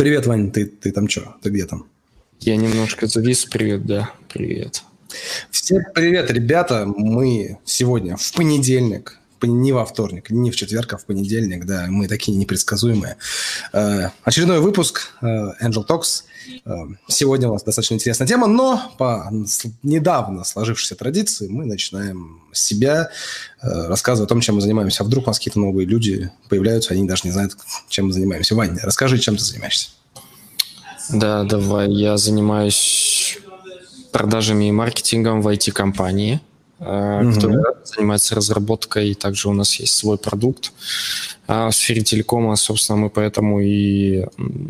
Привет, Вань, ты, ты там что? Ты где там? Я немножко завис. Привет, да, привет. Всем привет, ребята. Мы сегодня в понедельник, не во вторник, не в четверг, а в понедельник, да, мы такие непредсказуемые. Э, очередной выпуск э, Angel Talks. Э, сегодня у нас достаточно интересная тема, но по недавно сложившейся традиции мы начинаем себя рассказывать о том, чем мы занимаемся. А вдруг у нас какие-то новые люди появляются, они даже не знают, чем мы занимаемся. Ваня, расскажи, чем ты занимаешься. Да, давай. Я занимаюсь продажами и маркетингом в IT-компании угу. которая занимается разработкой, и также у нас есть свой продукт. А в сфере телекома, собственно, мы поэтому и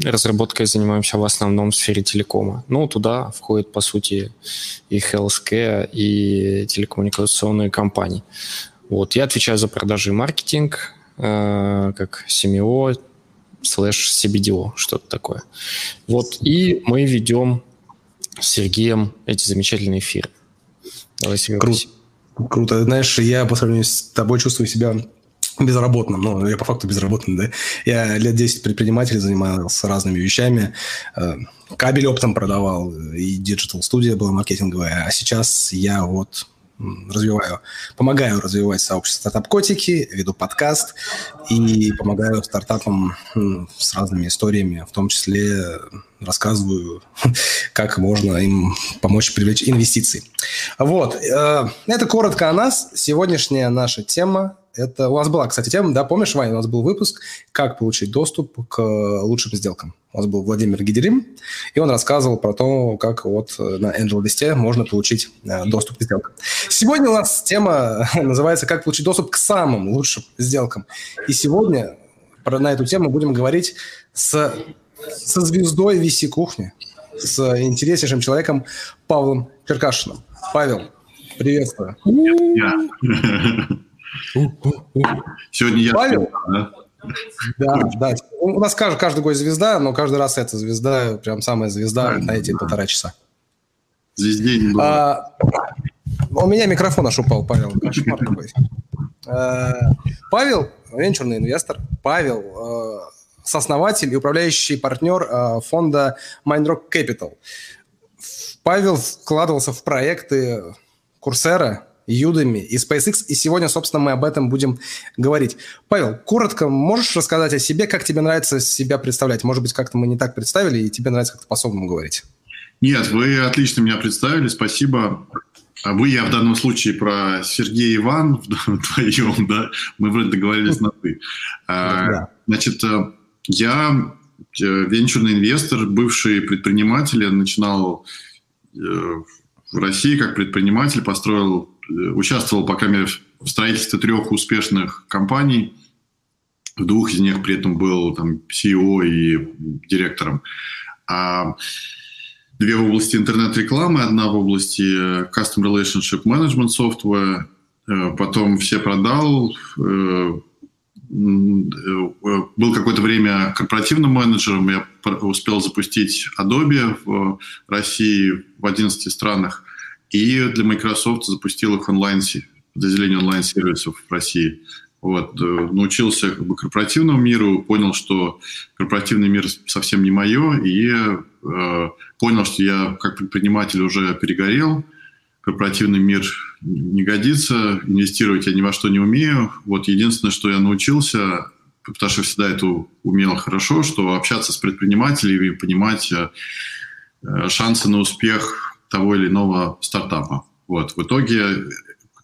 разработкой занимаемся в основном в сфере телекома. Ну, туда входит, по сути, и healthcare, и телекоммуникационные компании. Вот, я отвечаю за продажи и маркетинг, э, как CMO, slash CBDO, что-то такое. Вот, и мы ведем с Сергеем эти замечательные эфиры. Давай себе Круто. Круто. Знаешь, я по сравнению с тобой чувствую себя безработным. Ну, я по факту безработный, да. Я лет 10 предприниматель, занимался разными вещами. Э, кабель оптом продавал, и digital-студия была маркетинговая. А сейчас я вот развиваю, помогаю развивать сообщество стартап-котики, веду подкаст и помогаю стартапам с разными историями, в том числе рассказываю, как можно им помочь привлечь инвестиции. Вот, э, это коротко о нас. Сегодняшняя наша тема это у нас была, кстати, тема, да, помнишь, Ваня, у нас был выпуск «Как получить доступ к лучшим сделкам». У нас был Владимир Гидерим, и он рассказывал про то, как вот на Angel List можно получить э, доступ к сделкам. Сегодня у нас тема называется «Как получить доступ к самым лучшим сделкам». И сегодня про, на эту тему будем говорить с, со звездой VC-кухни, с интереснейшим человеком Павлом Черкашиным. Павел, приветствую. Yeah. Сегодня я... Павел? Да? Да, да. У нас каждый, каждый гость звезда, но каждый раз эта звезда, прям самая звезда на эти полтора часа. Звезде не было. А, у меня микрофон аж упал, Павел. Кошмар какой. А, Павел, венчурный инвестор. Павел, а, сооснователь и управляющий партнер а, фонда Mindrock Capital. Павел вкладывался в проекты Курсера, Udemy и SpaceX, и сегодня, собственно, мы об этом будем говорить. Павел, коротко можешь рассказать о себе, как тебе нравится себя представлять? Может быть, как-то мы не так представили, и тебе нравится как-то по-особому говорить? Нет, вы отлично меня представили, спасибо. А вы, я в данном случае про Сергея Иван вдвоем, да, мы вроде договорились на «ты». А. Значит, э, я э, венчурный инвестор, бывший предприниматель, я начинал э, в России как предприниматель, построил участвовал, по крайней мере, в строительстве трех успешных компаний. В двух из них при этом был там, CEO и директором. А две в области интернет-рекламы, одна в области Custom Relationship Management Software. Э, потом все продал. Э, был какое-то время корпоративным менеджером. Я успел запустить Adobe в России в 11 странах. И для Microsoft запустил их онлайн, подразделение онлайн-сервисов в России. Вот, э, научился как бы, корпоративному миру, понял, что корпоративный мир совсем не мое, и э, понял, что я как предприниматель уже перегорел, корпоративный мир не годится, инвестировать я ни во что не умею. Вот единственное, что я научился, потому что всегда это умел хорошо, что общаться с предпринимателями, понимать э, э шансы на успех того или иного стартапа. Вот. В итоге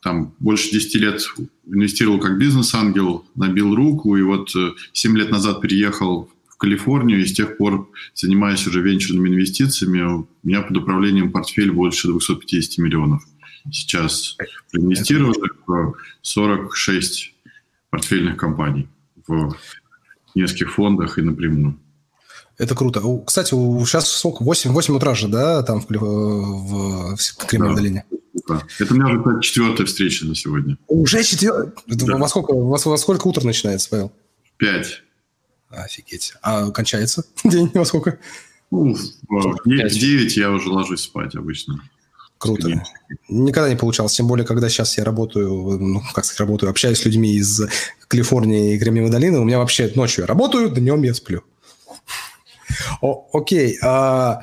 там больше 10 лет инвестировал как бизнес-ангел, набил руку, и вот 7 э, лет назад переехал в Калифорнию, и с тех пор занимаюсь уже венчурными инвестициями. У меня под управлением портфель больше 250 миллионов. Сейчас проинвестировали в 46 портфельных компаний в нескольких фондах и напрямую. Это круто. Кстати, сейчас сколько? 8, 8 утра же, да, там в, в, в Кремлевой да. долине? Это у меня уже четвертая встреча на сегодня. Уже четвертая? Да. Во, сколько, во, во сколько утро начинается, Павел? Пять. Офигеть. А кончается день во сколько? Ну, в 9 я уже ложусь спать обычно. Круто. Никогда не получалось, тем более, когда сейчас я работаю, ну, как сказать, работаю, общаюсь с людьми из Калифорнии и Кремниевой долины, у меня вообще ночью я работаю, днем я сплю. О, окей. А,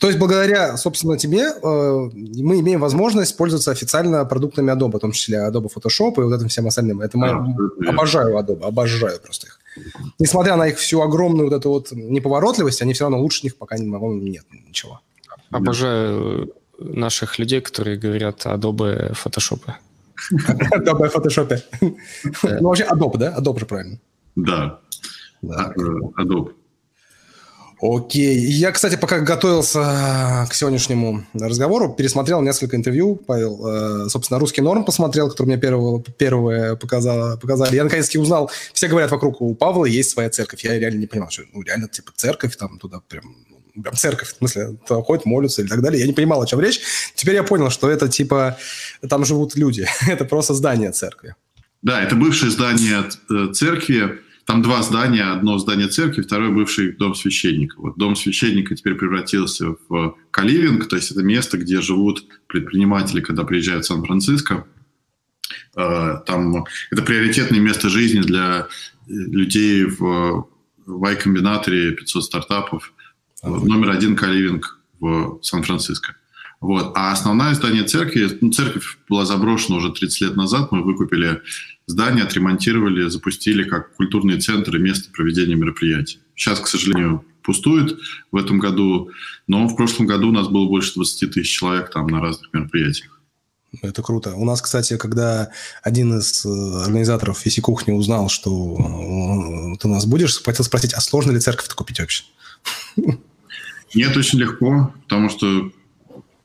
то есть благодаря, собственно, тебе э, мы имеем возможность пользоваться официально продуктами Adobe, в том числе Adobe Photoshop и вот этим всем остальным. Это мы обожаю Adobe, обожаю просто их. Несмотря на их всю огромную вот эту вот неповоротливость, они все равно лучше них пока, по-моему, нет ничего. Обожаю наших людей, которые говорят Adobe Photoshop. Adobe Photoshop. Ну, вообще Adobe, да? Adobe же правильно. Да. А, э, Adobe. Окей. Я, кстати, пока готовился к сегодняшнему разговору, пересмотрел несколько интервью, Павел. Э, собственно, русский норм посмотрел, который мне первого, первое показало, показали. Я наконец-таки узнал, все говорят вокруг, у Павла есть своя церковь. Я реально не понимал, что ну, реально типа церковь, там туда прям прям церковь, в смысле, ходят, молятся и так далее. Я не понимал, о чем речь. Теперь я понял, что это типа, там живут люди. это просто здание церкви. Да, это бывшее здание э, церкви, там два здания. Одно здание церкви, второе бывший дом священника. Вот дом священника теперь превратился в каливинг, то есть это место, где живут предприниматели, когда приезжают в Сан-Франциско. А, там это приоритетное место жизни для людей в Y-комбинаторе 500 стартапов. Вот, номер один каливинг в Сан-Франциско. Вот. А основное здание церкви, ну, церковь была заброшена уже 30 лет назад, мы выкупили здание, отремонтировали, запустили как культурные центры, место проведения мероприятий. Сейчас, к сожалению, пустует в этом году, но в прошлом году у нас было больше 20 тысяч человек там на разных мероприятиях. Это круто. У нас, кстати, когда один из э, организаторов Фиси Кухни узнал, что э, ты у нас будешь, хотел спросить, а сложно ли церковь-то купить вообще? Нет, очень легко, потому что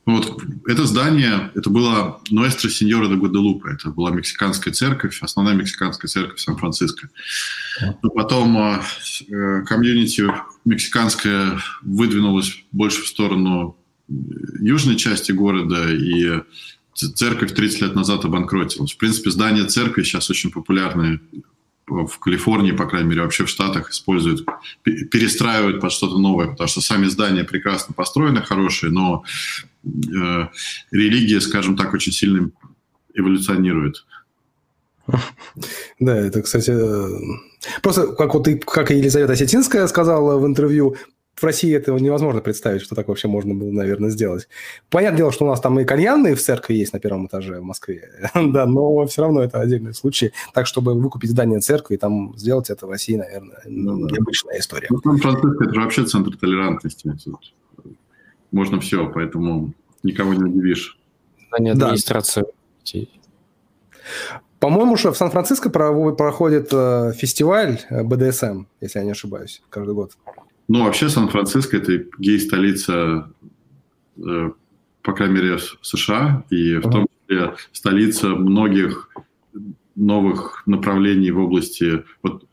вот это здание, это было Ноэстро Синьора де Гваделупе. Это была мексиканская церковь, основная мексиканская церковь Сан-Франциско. Но потом э, э, комьюнити мексиканская выдвинулась больше в сторону южной части города, и церковь 30 лет назад обанкротилась. В принципе, здание церкви сейчас очень популярное в Калифорнии, по крайней мере, вообще в Штатах используют, перестраивают под что-то новое, потому что сами здания прекрасно построены, хорошие, но э, религия, скажем так, очень сильно эволюционирует. Да, это, кстати, э, просто как вот ты, как и Елизавета Осетинская сказала в интервью, в России этого невозможно представить, что так вообще можно было, наверное, сделать. Понятное дело, что у нас там и кальянные в церкви есть на первом этаже в Москве, да, но все равно это отдельный случай. Так, чтобы выкупить здание церкви и там сделать это в России, наверное, ну, необычная история. Ну, Сан-Франциско – это вообще центр толерантности. Можно все, поэтому никого не удивишь. Здание администрации. Да. По-моему, что в Сан-Франциско проходит э, фестиваль э, БДСМ, если я не ошибаюсь, каждый год. Ну, вообще Сан-Франциско – это гей-столица, э, по крайней мере, США, и в том числе столица многих новых направлений в области... Вот,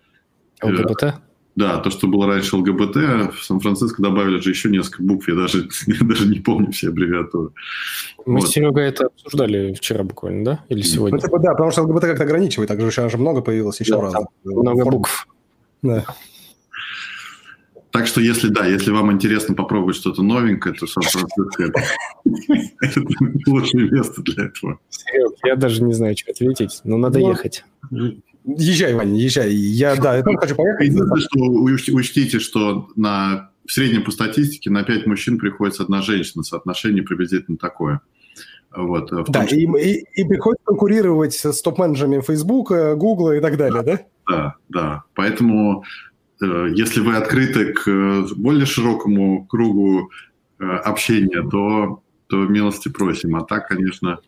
ЛГБТ? Да, то, что было раньше ЛГБТ, в Сан-Франциско добавили же еще несколько букв, я даже, я даже не помню все аббревиатуры. Мы вот. с Серегой это обсуждали вчера буквально, да? Или сегодня? Ну, типа, да, потому что ЛГБТ как-то ограничивает, так же сейчас же много появилось еще да, раз. Много букв. Да. Так что, если да, если вам интересно попробовать что-то новенькое, то Сан-Франциско это лучшее место для этого. Я даже не знаю, что ответить, но надо ну, ехать. Езжай, Ваня, езжай. Я, да, я хочу поехать. Что, учтите, что на, в среднем по статистике на 5 мужчин приходится одна женщина. Соотношение приблизительно такое. Вот, да, том, и, и, и приходится конкурировать с топ-менеджерами Facebook, Google и так далее, да? Да, да. Поэтому Э, если вы открыты к э, более широкому кругу э, общения, то, то милости просим. А так, конечно...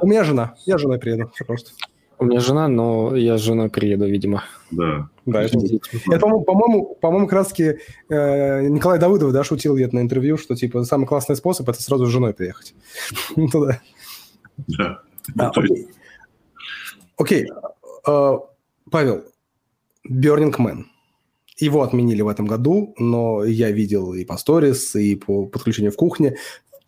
У меня жена. Я с женой приеду. Все просто. У меня жена, но я с женой приеду, видимо. Да. Да, это, это по-моему, по-моему, как раз-таки э, Николай Давыдов, да, шутил где-то на интервью, что, типа, самый классный способ – это сразу с женой приехать. Туда. Да. А, окей. Окей. Павел, Burning Man. Его отменили в этом году, но я видел и по сторис, и по подключению в кухне.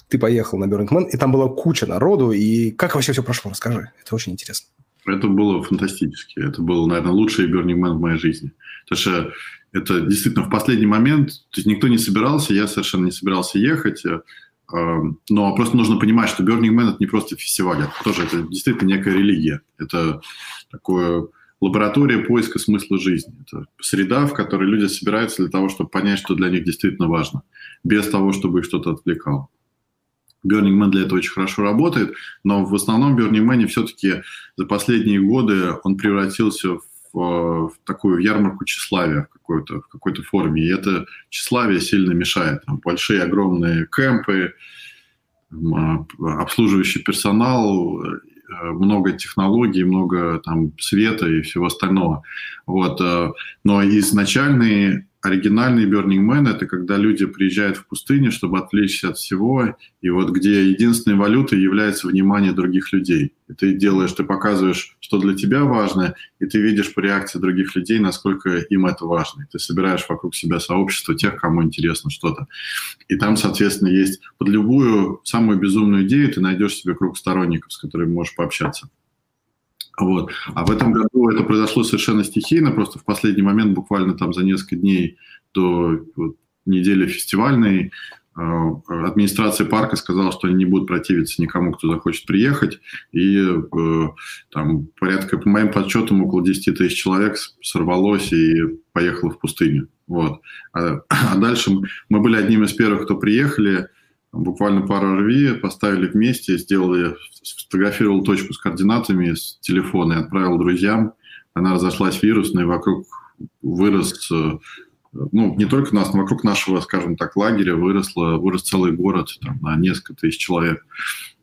Ты поехал на Burning Man, и там была куча народу. И как вообще все прошло? Расскажи. Это очень интересно. Это было фантастически. Это был, наверное, лучший Burning Man в моей жизни. Потому что это действительно в последний момент, то есть никто не собирался, я совершенно не собирался ехать, э, но просто нужно понимать, что Burning Man – это не просто фестиваль, это тоже это действительно некая религия. Это такое лаборатория поиска смысла жизни. Это среда, в которой люди собираются для того, чтобы понять, что для них действительно важно, без того, чтобы их что-то отвлекало. Burning Man для этого очень хорошо работает, но в основном Burning Man все-таки за последние годы он превратился в, в такую ярмарку тщеславия в какой-то, в какой-то форме. И это тщеславие сильно мешает. Там большие, огромные кемпы, а, обслуживающий персонал, э, много технологий, много там света и всего остального. Вот. Э, но изначальный оригинальный Burning Man – это когда люди приезжают в пустыню, чтобы отвлечься от всего, и вот где единственной валютой является внимание других людей. И ты делаешь, ты показываешь, что для тебя важно, и ты видишь по реакции других людей, насколько им это важно. И ты собираешь вокруг себя сообщество тех, кому интересно что-то. И там, соответственно, есть под любую самую безумную идею ты найдешь себе круг сторонников, с которыми можешь пообщаться. Вот. А в этом году это произошло совершенно стихийно, просто в последний момент, буквально там за несколько дней до вот, недели фестивальной, э, администрация парка сказала, что они не будут противиться никому, кто захочет приехать, и э, там порядка, по моим подсчетам, около 10 тысяч человек сорвалось и поехало в пустыню. Вот. А, а дальше мы были одним из первых, кто приехали, буквально пару RV поставили вместе, сделали, сфотографировал точку с координатами с телефона и отправил друзьям. Она разошлась вирусной, вокруг вырос, э, ну, не только нас, но вокруг нашего, скажем так, лагеря выросло, вырос целый город там, на несколько тысяч человек.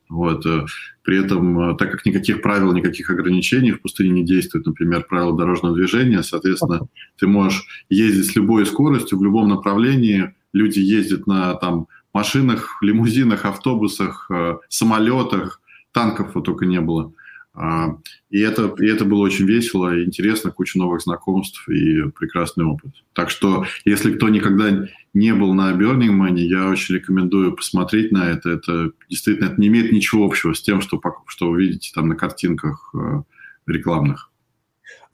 Вот. Э, при этом, э, так как никаких правил, никаких ограничений в пустыне не действует, например, правила дорожного движения, соответственно, ты можешь ездить с любой скоростью в любом направлении, люди ездят на там, машинах, лимузинах, автобусах, э, самолетах, танков вот только не было. А, и это, и это было очень весело, и интересно, куча новых знакомств и прекрасный опыт. Так что, если кто никогда не был на Burning Man, я очень рекомендую посмотреть на это. Это действительно это не имеет ничего общего с тем, что, что вы видите там на картинках э, рекламных.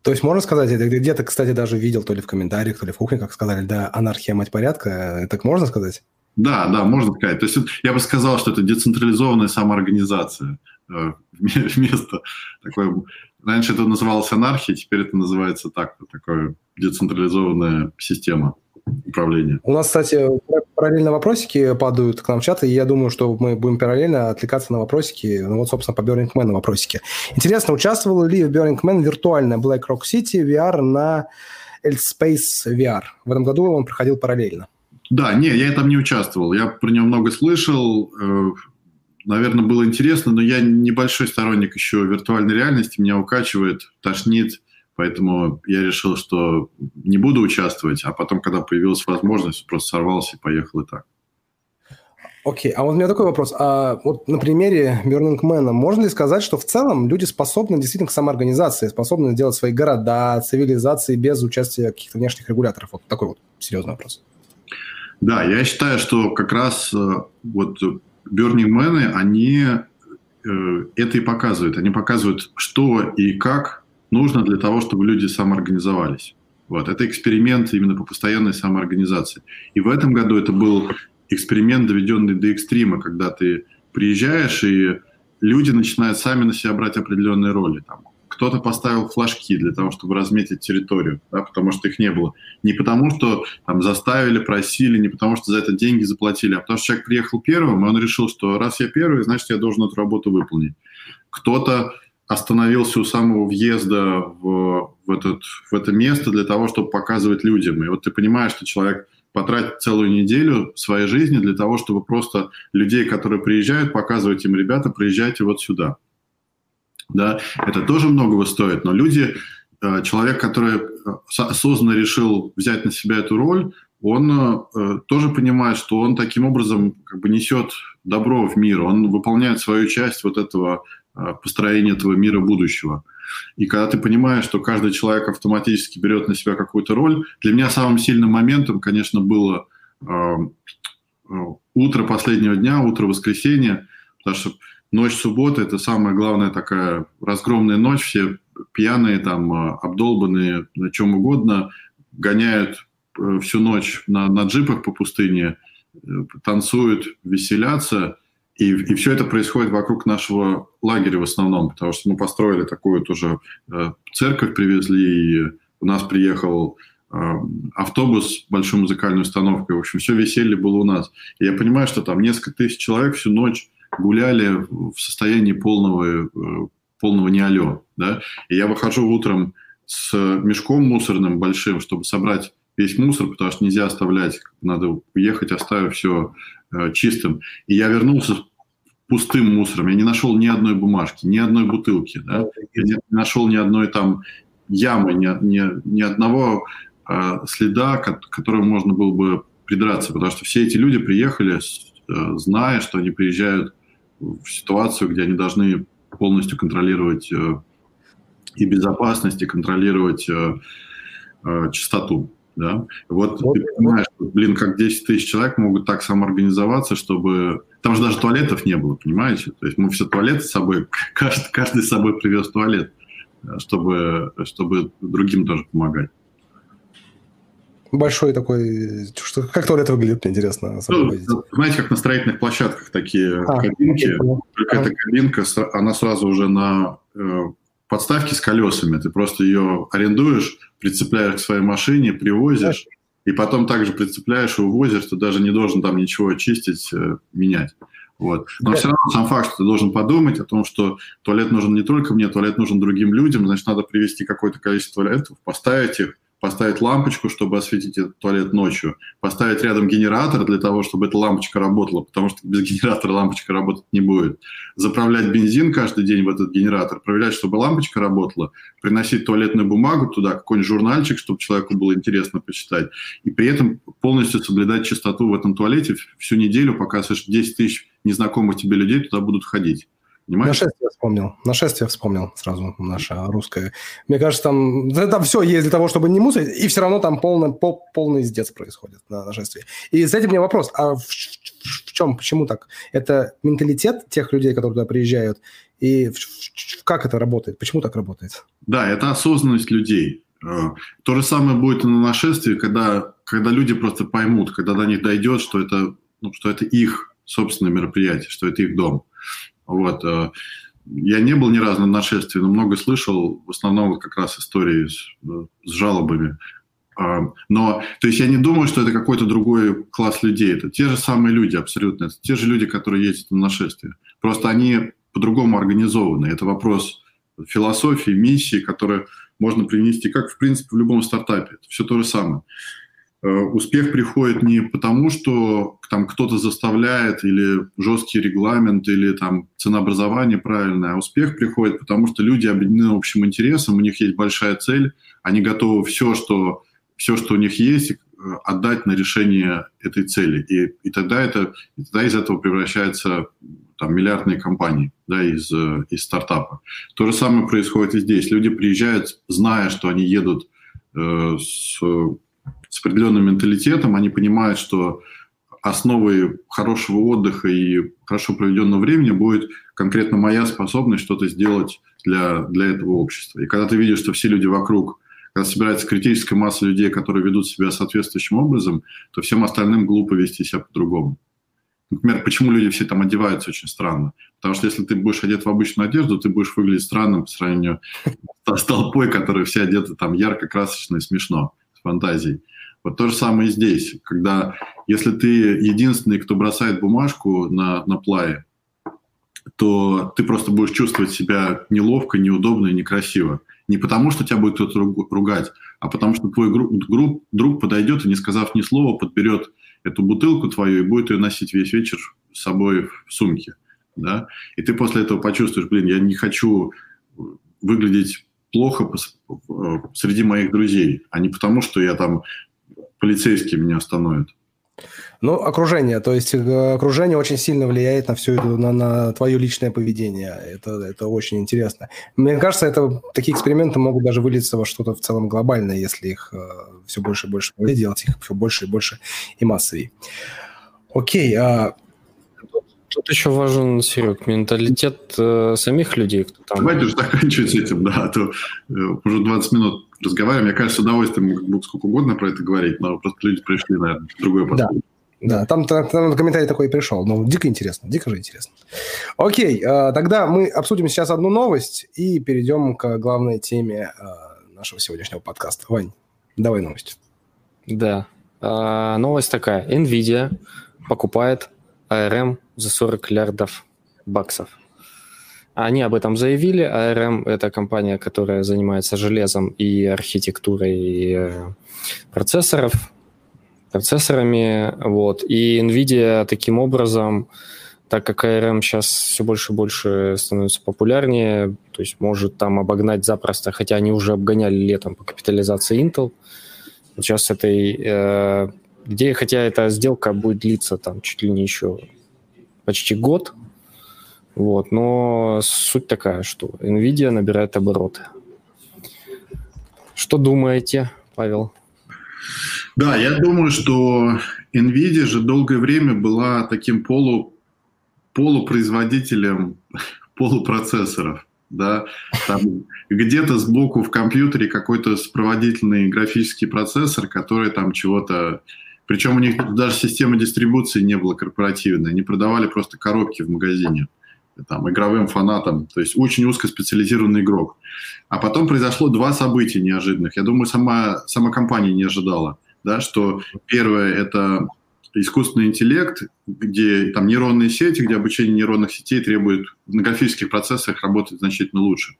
То есть можно сказать, это где-то, кстати, даже видел, то ли в комментариях, то ли в кухне, как сказали, да, анархия, мать порядка, так можно сказать? Да, да, можно сказать. То есть я бы сказал, что это децентрализованная самоорганизация э, вместо такой... Раньше это называлось анархией, теперь это называется так, такая децентрализованная система управления. У нас, кстати, параллельно вопросики падают к нам в чат, и я думаю, что мы будем параллельно отвлекаться на вопросики, ну вот, собственно, по Burning Man вопросики. Интересно, участвовал ли в Burning Man виртуальная Black Rock City VR на Space VR? В этом году он проходил параллельно. Да, не, я там не участвовал. Я про него много слышал. Э, наверное, было интересно, но я небольшой сторонник еще виртуальной реальности. Меня укачивает, тошнит. Поэтому я решил, что не буду участвовать, а потом, когда появилась возможность, просто сорвался и поехал и так. Окей, okay. а вот у меня такой вопрос. А вот на примере Burning Man можно ли сказать, что в целом люди способны действительно к самоорганизации, способны делать свои города, цивилизации без участия каких-то внешних регуляторов? Вот такой вот серьезный вопрос. Да, я считаю, что как раз э, вот Burning Man, они э, это и показывают. Они показывают, что и как нужно для того, чтобы люди самоорганизовались. Вот. Это эксперимент именно по постоянной самоорганизации. И в этом году это был эксперимент, доведенный до экстрима, когда ты приезжаешь, и люди начинают сами на себя брать определенные роли. Там, кто-то поставил флажки для того, чтобы разметить территорию, да, потому что их не было. Не потому, что там заставили, просили, не потому, что за это деньги заплатили, а потому что человек приехал первым, и он решил, что раз я первый, значит, я должен эту работу выполнить. Кто-то остановился у самого въезда в, в, этот, в это место для того, чтобы показывать людям. И вот ты понимаешь, что человек потратит целую неделю своей жизни для того, чтобы просто людей, которые приезжают, показывать им, ребята, приезжайте вот сюда да, это тоже многого стоит, но люди, э, человек, который э, осознанно решил взять на себя эту роль, он э, тоже понимает, что он таким образом как бы несет добро в мир, он выполняет свою часть вот этого построения этого мира будущего. И когда ты понимаешь, что каждый человек автоматически берет на себя какую-то роль, для меня самым сильным моментом, конечно, было утро последнего дня, утро воскресенья, потому что ночь субботы – это самая главная такая разгромная ночь, все пьяные, там, э, обдолбанные, на чем угодно, гоняют э, всю ночь на, на джипах по пустыне, э, танцуют, веселятся, и, и все это происходит вокруг нашего лагеря в основном, потому что мы построили такую тоже церковь, привезли, и у нас приехал э, автобус с большой музыкальной установкой. В общем, все веселье было у нас. И я понимаю, что там несколько тысяч человек всю ночь гуляли в состоянии полного, э, полного не алё, да. И я выхожу утром с мешком мусорным большим, чтобы собрать весь мусор, потому что нельзя оставлять, надо уехать, оставив все э, чистым. И я вернулся пустым мусором. Я не нашел ни одной бумажки, ни одной бутылки. Да? Я не нашел ни одной там ямы, ни, ни, ни одного э, следа, к которому можно было бы придраться. Потому что все эти люди приехали, э, зная, что они приезжают в ситуацию, где они должны полностью контролировать э, и безопасность, и контролировать э, э, чистоту. Да? Вот, вот ты понимаешь, вот. блин, как 10 тысяч человек могут так самоорганизоваться, чтобы... Там же даже туалетов не было, понимаете? То есть мы все туалеты с собой, каждый, каждый с собой привез туалет, чтобы, чтобы другим тоже помогать. Большой такой... Что, как туалет выглядит, мне интересно. Ну, знаете, как на строительных площадках такие а, кабинки. Только а. эта кабинка, она сразу уже на э, подставке с колесами. Ты просто ее арендуешь, прицепляешь к своей машине, привозишь, и потом также прицепляешь и увозишь, ты даже не должен там ничего чистить, э, менять. Вот. Но все равно сам факт, что ты должен подумать о том, что туалет нужен не только мне, туалет нужен другим людям, значит, надо привести какое-то количество туалетов, поставить их, поставить лампочку, чтобы осветить этот туалет ночью, поставить рядом генератор для того, чтобы эта лампочка работала, потому что без генератора лампочка работать не будет. Заправлять бензин каждый день в этот генератор, проверять, чтобы лампочка работала, приносить туалетную бумагу туда, какой-нибудь журнальчик, чтобы человеку было интересно почитать, и при этом полностью соблюдать чистоту в этом туалете всю неделю, пока 10 тысяч незнакомых тебе людей туда будут ходить. Понимаешь? Нашествие вспомнил. Нашествие вспомнил сразу наше русское. Мне кажется, там, там все есть для того, чтобы не мусорить, и все равно там полный, пол, полный издец происходит на нашествии. И, кстати, у меня вопрос, а в, в чем, почему так? Это менталитет тех людей, которые туда приезжают, и в, в, как это работает? Почему так работает? Да, это осознанность людей. Э, то же самое будет и на нашествии, когда, когда люди просто поймут, когда до них дойдет, что это, ну, что это их собственное мероприятие, что это их дом. Вот. Э, я не был ни разу на нашествии, но много слышал, в основном как раз истории с, э, с жалобами. А, но, то есть я не думаю, что это какой-то другой класс людей. Это те же самые люди абсолютно. Это те же люди, которые ездят на нашествие. Просто они по-другому организованы. Это вопрос философии, миссии, которые можно принести, как, в принципе, в любом стартапе. Это все то же самое. Э, успех приходит не потому, что там кто-то заставляет или жесткий регламент, или там ценообразование правильное, а успех приходит потому, что люди объединены общим интересом, у них есть большая цель, они готовы все, что, все, что у них есть, э, отдать на решение этой цели. И, и, тогда, это, и тогда из этого превращается там, миллиардные компании да, из, э, из стартапа. То же самое происходит и здесь. Люди приезжают, зная, что они едут э, с с определенным менталитетом, они понимают, что основой хорошего отдыха и хорошо проведенного времени будет конкретно моя способность что-то сделать для, для этого общества. И когда ты видишь, что все люди вокруг, когда собирается критическая масса людей, которые ведут себя соответствующим образом, то всем остальным глупо вести себя по-другому. Например, почему люди все там одеваются очень странно? Потому что если ты будешь одет в обычную одежду, ты будешь выглядеть странным по сравнению с толпой, которая все одеты там ярко, красочно и смешно, с фантазией. Вот то же самое и здесь, когда если ты единственный, кто бросает бумажку на, на плае, то ты просто будешь чувствовать себя неловко, неудобно и некрасиво. Не потому, что тебя будет кто-то ругать, а потому что твой друг, друг подойдет и, не сказав ни слова, подберет эту бутылку твою и будет ее носить весь вечер с собой в сумке. Да? И ты после этого почувствуешь, блин, я не хочу выглядеть плохо среди моих друзей, а не потому, что я там полицейский меня остановит. Ну, окружение, то есть э, окружение очень сильно влияет на все это, на, на твое личное поведение. Это, это очень интересно. Мне кажется, это, такие эксперименты могут даже вылиться во что-то в целом глобальное, если их э, все больше и больше делать, их все больше и больше и массовее. Окей, а Тут еще важен, Серег, менталитет э, самих людей. Кто там... Давайте уже заканчивать с этим, да, а то э, уже 20 минут разговариваем. Я, конечно, с удовольствием могу сколько угодно про это говорить, но просто люди пришли, наверное, подход. Да. Да, там, там, там комментарий такой пришел. Ну, дико интересно, дико же интересно. Окей, э, тогда мы обсудим сейчас одну новость и перейдем к главной теме э, нашего сегодняшнего подкаста. Вань, давай новость. Да, э, новость такая. NVIDIA покупает ARM за 40 миллиардов баксов. Они об этом заявили. ARM – это компания, которая занимается железом и архитектурой процессоров, процессорами. Вот. И NVIDIA таким образом, так как ARM сейчас все больше и больше становится популярнее, то есть может там обогнать запросто, хотя они уже обгоняли летом по капитализации Intel. Сейчас этой э, идея, хотя эта сделка будет длиться там чуть ли не еще почти год, вот, но суть такая, что NVIDIA набирает обороты. Что думаете, Павел? Да, я думаю, что NVIDIA же долгое время была таким полу, полупроизводителем полупроцессоров. Да? Там где-то сбоку в компьютере какой-то сопроводительный графический процессор, который там чего-то... Причем у них даже система дистрибуции не была корпоративной. Они продавали просто коробки в магазине там, игровым фанатам, то есть очень узкоспециализированный игрок. А потом произошло два события неожиданных. Я думаю, сама, сама компания не ожидала да, что первое – это искусственный интеллект, где там нейронные сети, где обучение нейронных сетей требует на графических процессах работать значительно лучше.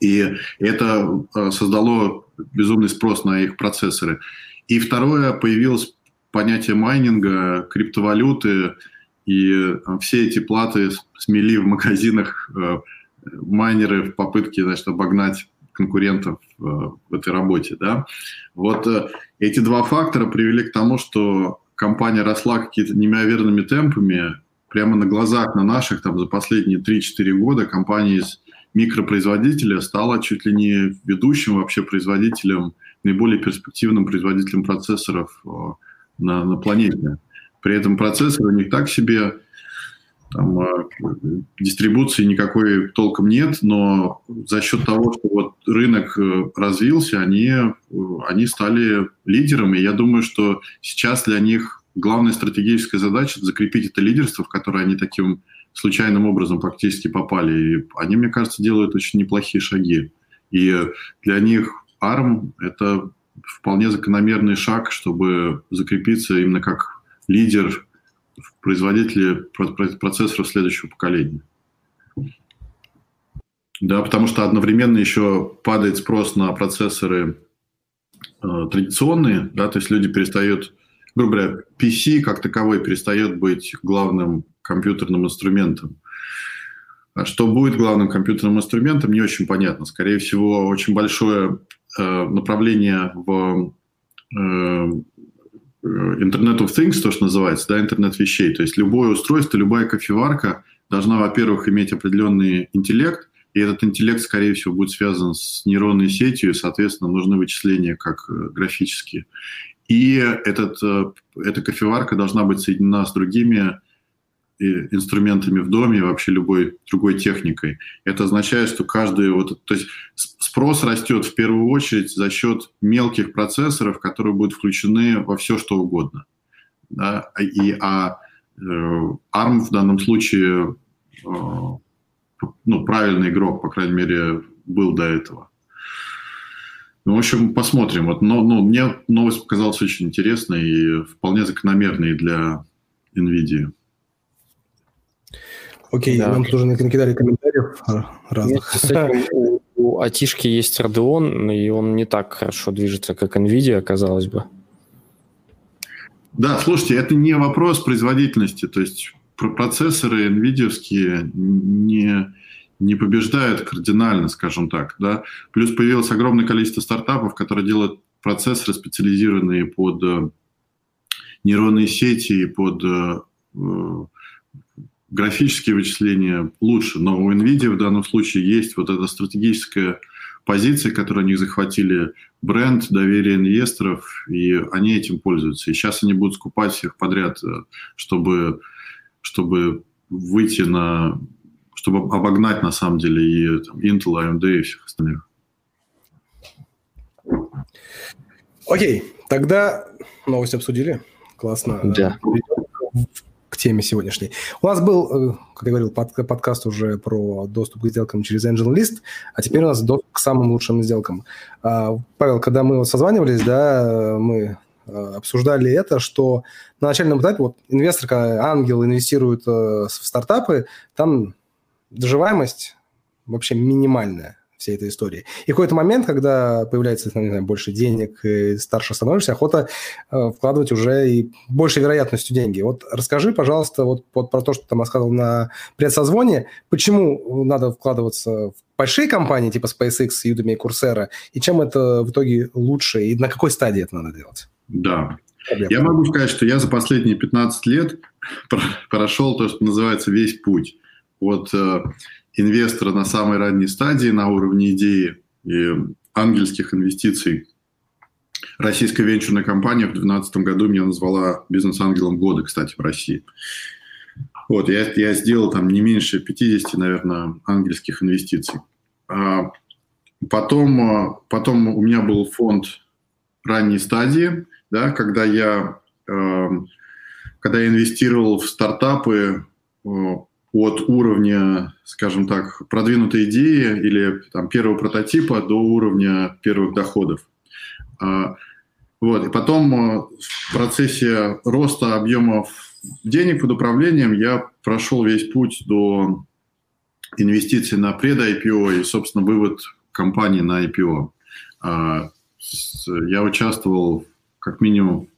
И это э, создало безумный спрос на их процессоры. И второе, появилось понятие майнинга, криптовалюты, и э, все эти платы смели в магазинах э, майнеры в попытке значит, обогнать конкурентов в этой работе. Да? Вот эти два фактора привели к тому, что компания росла какими-то неимоверными темпами. Прямо на глазах на наших там, за последние 3-4 года компания из микропроизводителя стала чуть ли не ведущим вообще производителем, наиболее перспективным производителем процессоров э, на, на планете. При этом процессоры у них так себе, там, а, дистрибуции никакой толком нет, но за счет того, что вот рынок э, развился, они, э, они стали лидером, и я думаю, что сейчас для них главная стратегическая задача – закрепить это лидерство, в которое они таким случайным образом практически попали. И они, мне кажется, делают очень неплохие шаги. И для них ARM – это вполне закономерный шаг, чтобы закрепиться именно как лидер производители процессоров следующего поколения. Да, потому что одновременно еще падает спрос на процессоры э, традиционные, да, то есть люди перестают, грубо говоря, PC как таковой перестает быть главным компьютерным инструментом. А что будет главным компьютерным инструментом, не очень понятно. Скорее всего, очень большое э, направление в Э, Internet of Things, то, что называется, да, интернет вещей. То есть любое устройство, любая кофеварка должна, во-первых, иметь определенный интеллект, и этот интеллект, скорее всего, будет связан с нейронной сетью, и, соответственно, нужны вычисления как э, графические. И этот, э, эта кофеварка должна быть соединена с другими инструментами в доме и вообще любой другой техникой. Это означает, что каждый... Вот, то есть спрос растет в первую очередь за счет мелких процессоров, которые будут включены во все, что угодно. Да? И, а э, ARM в данном случае э, ну, правильный игрок, по крайней мере, был до этого. Ну, в общем, посмотрим. Вот, но, но мне новость показалась очень интересной и вполне закономерной для NVIDIA. Окей, да. нам тоже накидали комментариев разных. Нет, у, у Атишки есть Radeon, и он не так хорошо движется, как NVIDIA, казалось бы. Да, слушайте, это не вопрос производительности. То есть процессоры NVIDIA не, не побеждают кардинально, скажем так. Да? Плюс появилось огромное количество стартапов, которые делают процессоры, специализированные под э, нейронные сети, под э, графические вычисления лучше, но у NVIDIA в данном случае есть вот эта стратегическая позиция, которую они захватили, бренд, доверие инвесторов, и они этим пользуются. И сейчас они будут скупать всех подряд, э, чтобы, чтобы выйти на... чтобы обогнать, на самом деле, и там, Intel, AMD и всех остальных. Окей, тогда новость обсудили. классно. Да. Теме сегодняшней. У нас был, как я говорил, под, подкаст уже про доступ к сделкам через AngelList, а теперь у нас доступ к самым лучшим сделкам. А, Павел, когда мы созванивались, да, мы обсуждали это, что на начальном этапе вот инвестор, когда ангел инвестирует в стартапы, там доживаемость вообще минимальная всей этой истории. И в какой-то момент, когда появляется не знаю, больше денег, и старше становишься, охота э, вкладывать уже и большей вероятностью деньги. Вот расскажи, пожалуйста, вот, вот про то, что ты там рассказывал на предсозвоне, почему надо вкладываться в большие компании типа SpaceX, Udemy и Coursera, и чем это в итоге лучше, и на какой стадии это надо делать? Да. Я могу сказать, что я за последние 15 лет прошел то, что называется весь путь. Вот э, инвестора на самой ранней стадии на уровне идеи и ангельских инвестиций. Российская венчурная компания в 2012 году меня назвала бизнес-ангелом года, кстати, в России. Вот, я, я сделал там не меньше 50, наверное, ангельских инвестиций. А потом, потом у меня был фонд ранней стадии, да, когда я, э, когда я инвестировал в стартапы э, от уровня, скажем так, продвинутой идеи или там, первого прототипа до уровня первых доходов. А, вот. И потом э, в процессе роста объемов денег под управлением я прошел весь путь до инвестиций на пред-IPO и, собственно, вывод компании на IPO. А, я участвовал как минимум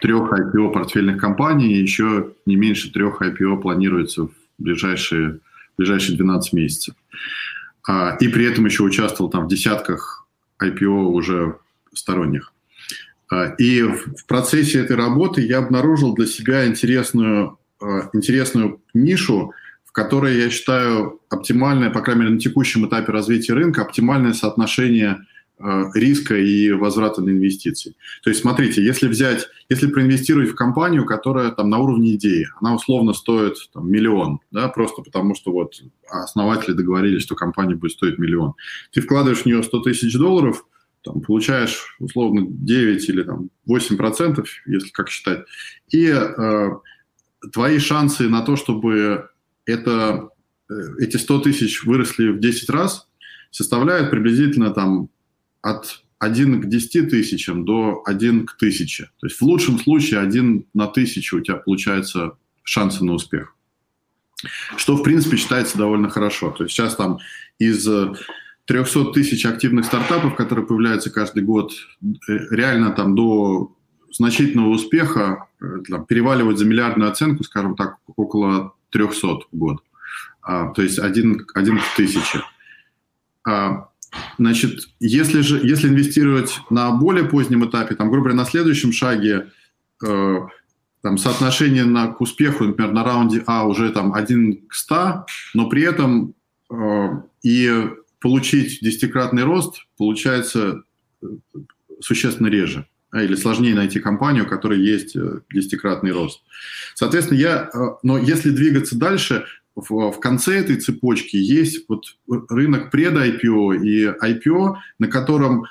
трех IPO портфельных компаний, еще не меньше трех IPO планируется в ближайшие, ближайшие 12 месяцев. А, и при этом еще участвовал там в десятках IPO уже сторонних. А, и в процессе этой работы я обнаружил для себя интересную, а, интересную нишу, в которой я считаю оптимальное, по крайней мере, на текущем этапе развития рынка, оптимальное соотношение – риска и возврата на инвестиции. То есть, смотрите, если взять, если проинвестировать в компанию, которая там на уровне идеи, она условно стоит там, миллион, да, просто потому что вот основатели договорились, что компания будет стоить миллион. Ты вкладываешь в нее 100 тысяч долларов, там, получаешь условно 9 или там, 8 процентов, если как считать, и э, твои шансы на то, чтобы это, э, эти 100 тысяч выросли в 10 раз, составляют приблизительно там от 1 к 10 тысячам до 1 к 1000. То есть в лучшем случае 1 на 1000 у тебя получается шансы на успех. Что, в принципе, считается довольно хорошо. То есть сейчас там из 300 тысяч активных стартапов, которые появляются каждый год, э, реально там до значительного успеха э, там, переваливать за миллиардную оценку, скажем так, около 300 в год. А, то есть один, один к тысяче. А, Значит, если же, если инвестировать на более позднем этапе, там, грубо говоря, на следующем шаге, э, там, соотношение на, к успеху, например, на раунде А уже там 1 к 100, но при этом э, и получить десятикратный рост получается э, существенно реже. Или сложнее найти компанию, у которой есть э, десятикратный рост. Соответственно, я, э, но если двигаться дальше, в, в конце этой цепочки есть вот рынок пред-IPO и IPO, на котором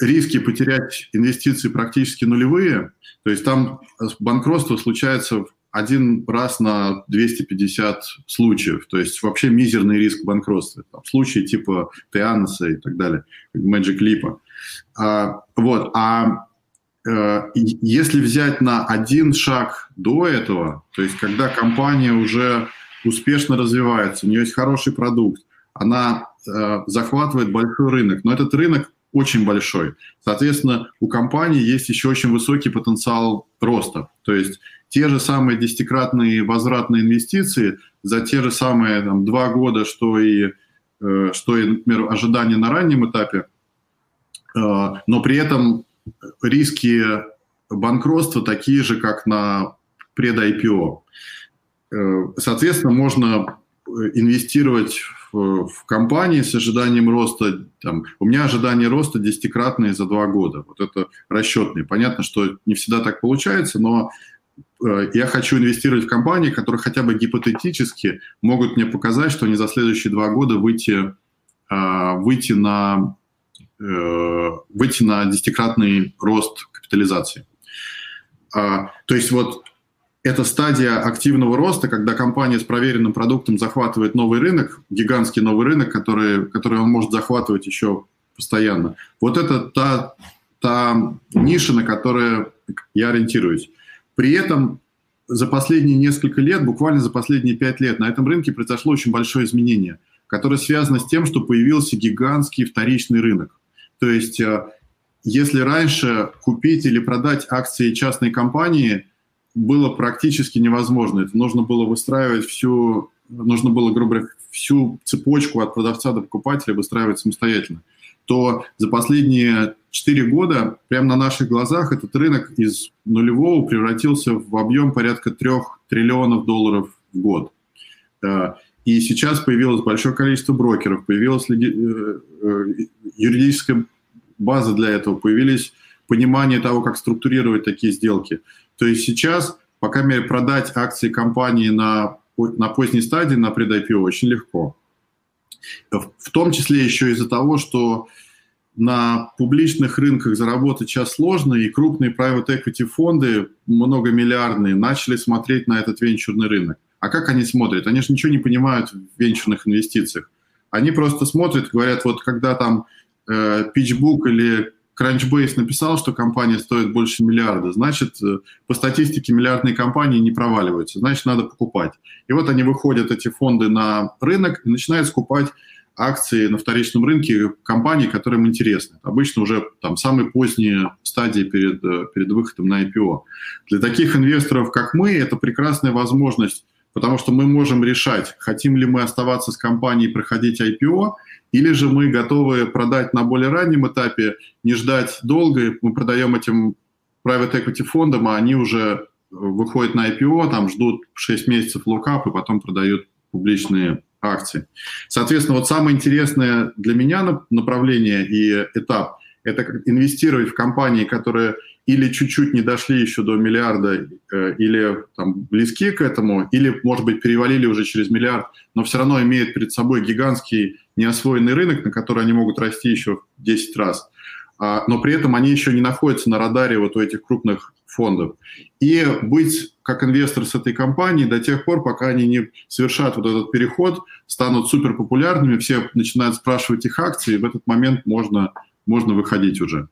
риски потерять инвестиции практически нулевые. То есть там банкротство случается один раз на 250 случаев. То есть вообще мизерный риск банкротства. Там, случаи типа Теаноса и так далее, Magic Leap. А, вот. А э, если взять на один шаг до этого, то есть когда компания уже успешно развивается, у нее есть хороший продукт, она э, захватывает большой рынок, но этот рынок очень большой. Соответственно, у компании есть еще очень высокий потенциал роста. То есть те же самые десятикратные возвратные инвестиции за те же самые там, два года, что и, э, что и, например, ожидания на раннем этапе, э, но при этом риски банкротства такие же, как на пред-IPO. Э, соответственно, можно э, инвестировать в, в компании с ожиданием роста. Там, у меня ожидание роста десятикратные за два года. Вот это расчетные. Понятно, что не всегда так получается, но э, я хочу инвестировать в компании, которые хотя бы гипотетически могут мне показать, что они за следующие два года выйти, э, выйти, на, выйти на десятикратный рост капитализации. А, то есть вот эта стадия активного роста, когда компания с проверенным продуктом захватывает новый рынок, гигантский новый рынок, который, который он может захватывать еще постоянно. Вот это та, та ниша, на которую я ориентируюсь. При этом за последние несколько лет, буквально за последние пять лет, на этом рынке произошло очень большое изменение, которое связано с тем, что появился гигантский вторичный рынок. То есть, э, если раньше купить или продать акции частной компании было практически невозможно, это нужно было выстраивать всю, нужно было, грубо говоря, всю цепочку от продавца до покупателя выстраивать самостоятельно, то за последние 4 года прямо на наших глазах этот рынок из нулевого превратился в объем порядка 3 триллионов долларов в год. И сейчас появилось большое количество брокеров, появилась э, э, юридическая база для этого, появились понимание того, как структурировать такие сделки. То есть сейчас, пока мере, продать акции компании на, на поздней стадии, на пред-IPO очень легко. В том числе еще из-за того, что на публичных рынках заработать сейчас сложно, и крупные private equity фонды, многомиллиардные, начали смотреть на этот венчурный рынок. А как они смотрят? Они же ничего не понимают в венчурных инвестициях. Они просто смотрят, говорят, вот когда там э, PitchBook или Crunchbase написал, что компания стоит больше миллиарда, значит, э, по статистике миллиардные компании не проваливаются, значит, надо покупать. И вот они выходят, эти фонды, на рынок и начинают скупать акции на вторичном рынке компаний, которым интересны. Обычно уже там самые поздние стадии перед, э, перед выходом на IPO. Для таких инвесторов, как мы, это прекрасная возможность, потому что мы можем решать, хотим ли мы оставаться с компанией и проходить IPO, или же мы готовы продать на более раннем этапе, не ждать долго, мы продаем этим private equity фондам, а они уже э, выходят на IPO, там ждут 6 месяцев локап и потом продают публичные акций. Соответственно, вот самое интересное для меня направление и этап – это инвестировать в компании, которые или чуть-чуть не дошли еще до миллиарда, э, или там, близки к этому, или, может быть, перевалили уже через миллиард, но все равно имеют перед собой гигантский неосвоенный рынок, на который они могут расти еще в 10 раз. А, но при этом они еще не находятся на радаре вот у этих крупных фондов. И быть как инвестор с этой компанией до тех пор, пока они не совершат вот этот переход, станут супер популярными, все начинают спрашивать их акции, и в этот момент можно, можно выходить уже.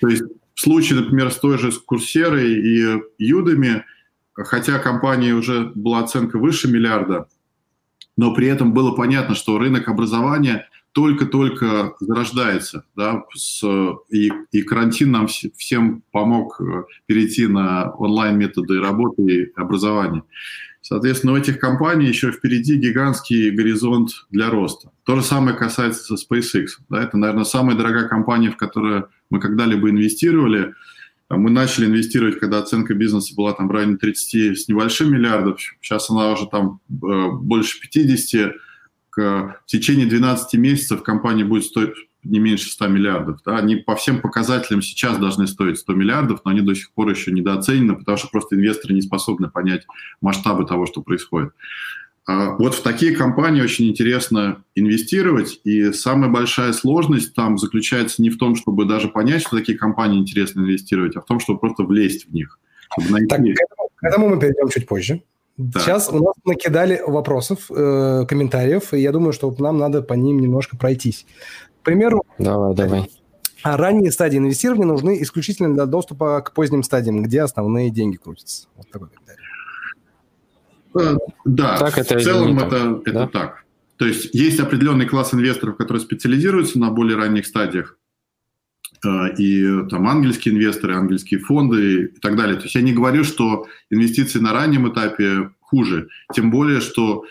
То есть случае, например, с той же Курсерой и Юдами, хотя компании уже была оценка выше миллиарда, но при этом было понятно, что рынок образования только-только зарождается, да, с, и, и карантин нам всем помог э, перейти на онлайн-методы работы и образования. Соответственно, у этих компаний еще впереди гигантский горизонт для роста. То же самое касается SpaceX. Да, это, наверное, самая дорогая компания, в которую мы когда-либо инвестировали. Мы начали инвестировать, когда оценка бизнеса была там в районе 30 с небольшим миллиардов. Сейчас она уже там э, больше 50 в течение 12 месяцев компания будет стоить не меньше 100 миллиардов. Они по всем показателям сейчас должны стоить 100 миллиардов, но они до сих пор еще недооценены, потому что просто инвесторы не способны понять масштабы того, что происходит. А вот в такие компании очень интересно инвестировать, и самая большая сложность там заключается не в том, чтобы даже понять, что такие компании интересно инвестировать, а в том, чтобы просто влезть в них. Найти... Так, к этому, к этому мы перейдем чуть позже. Да. Сейчас у нас накидали вопросов, э, комментариев, и я думаю, что нам надо по ним немножко пройтись. К примеру... Давай, давай. А ранние стадии инвестирования нужны исключительно для доступа к поздним стадиям, где основные деньги крутятся. Вот такой комментарий. Э, да, так это в целом это, это да? так. То есть есть определенный класс инвесторов, которые специализируются на более ранних стадиях, Э, и там ангельские инвесторы, ангельские фонды и так далее. То есть я не говорю, что инвестиции на раннем этапе хуже, тем более, что,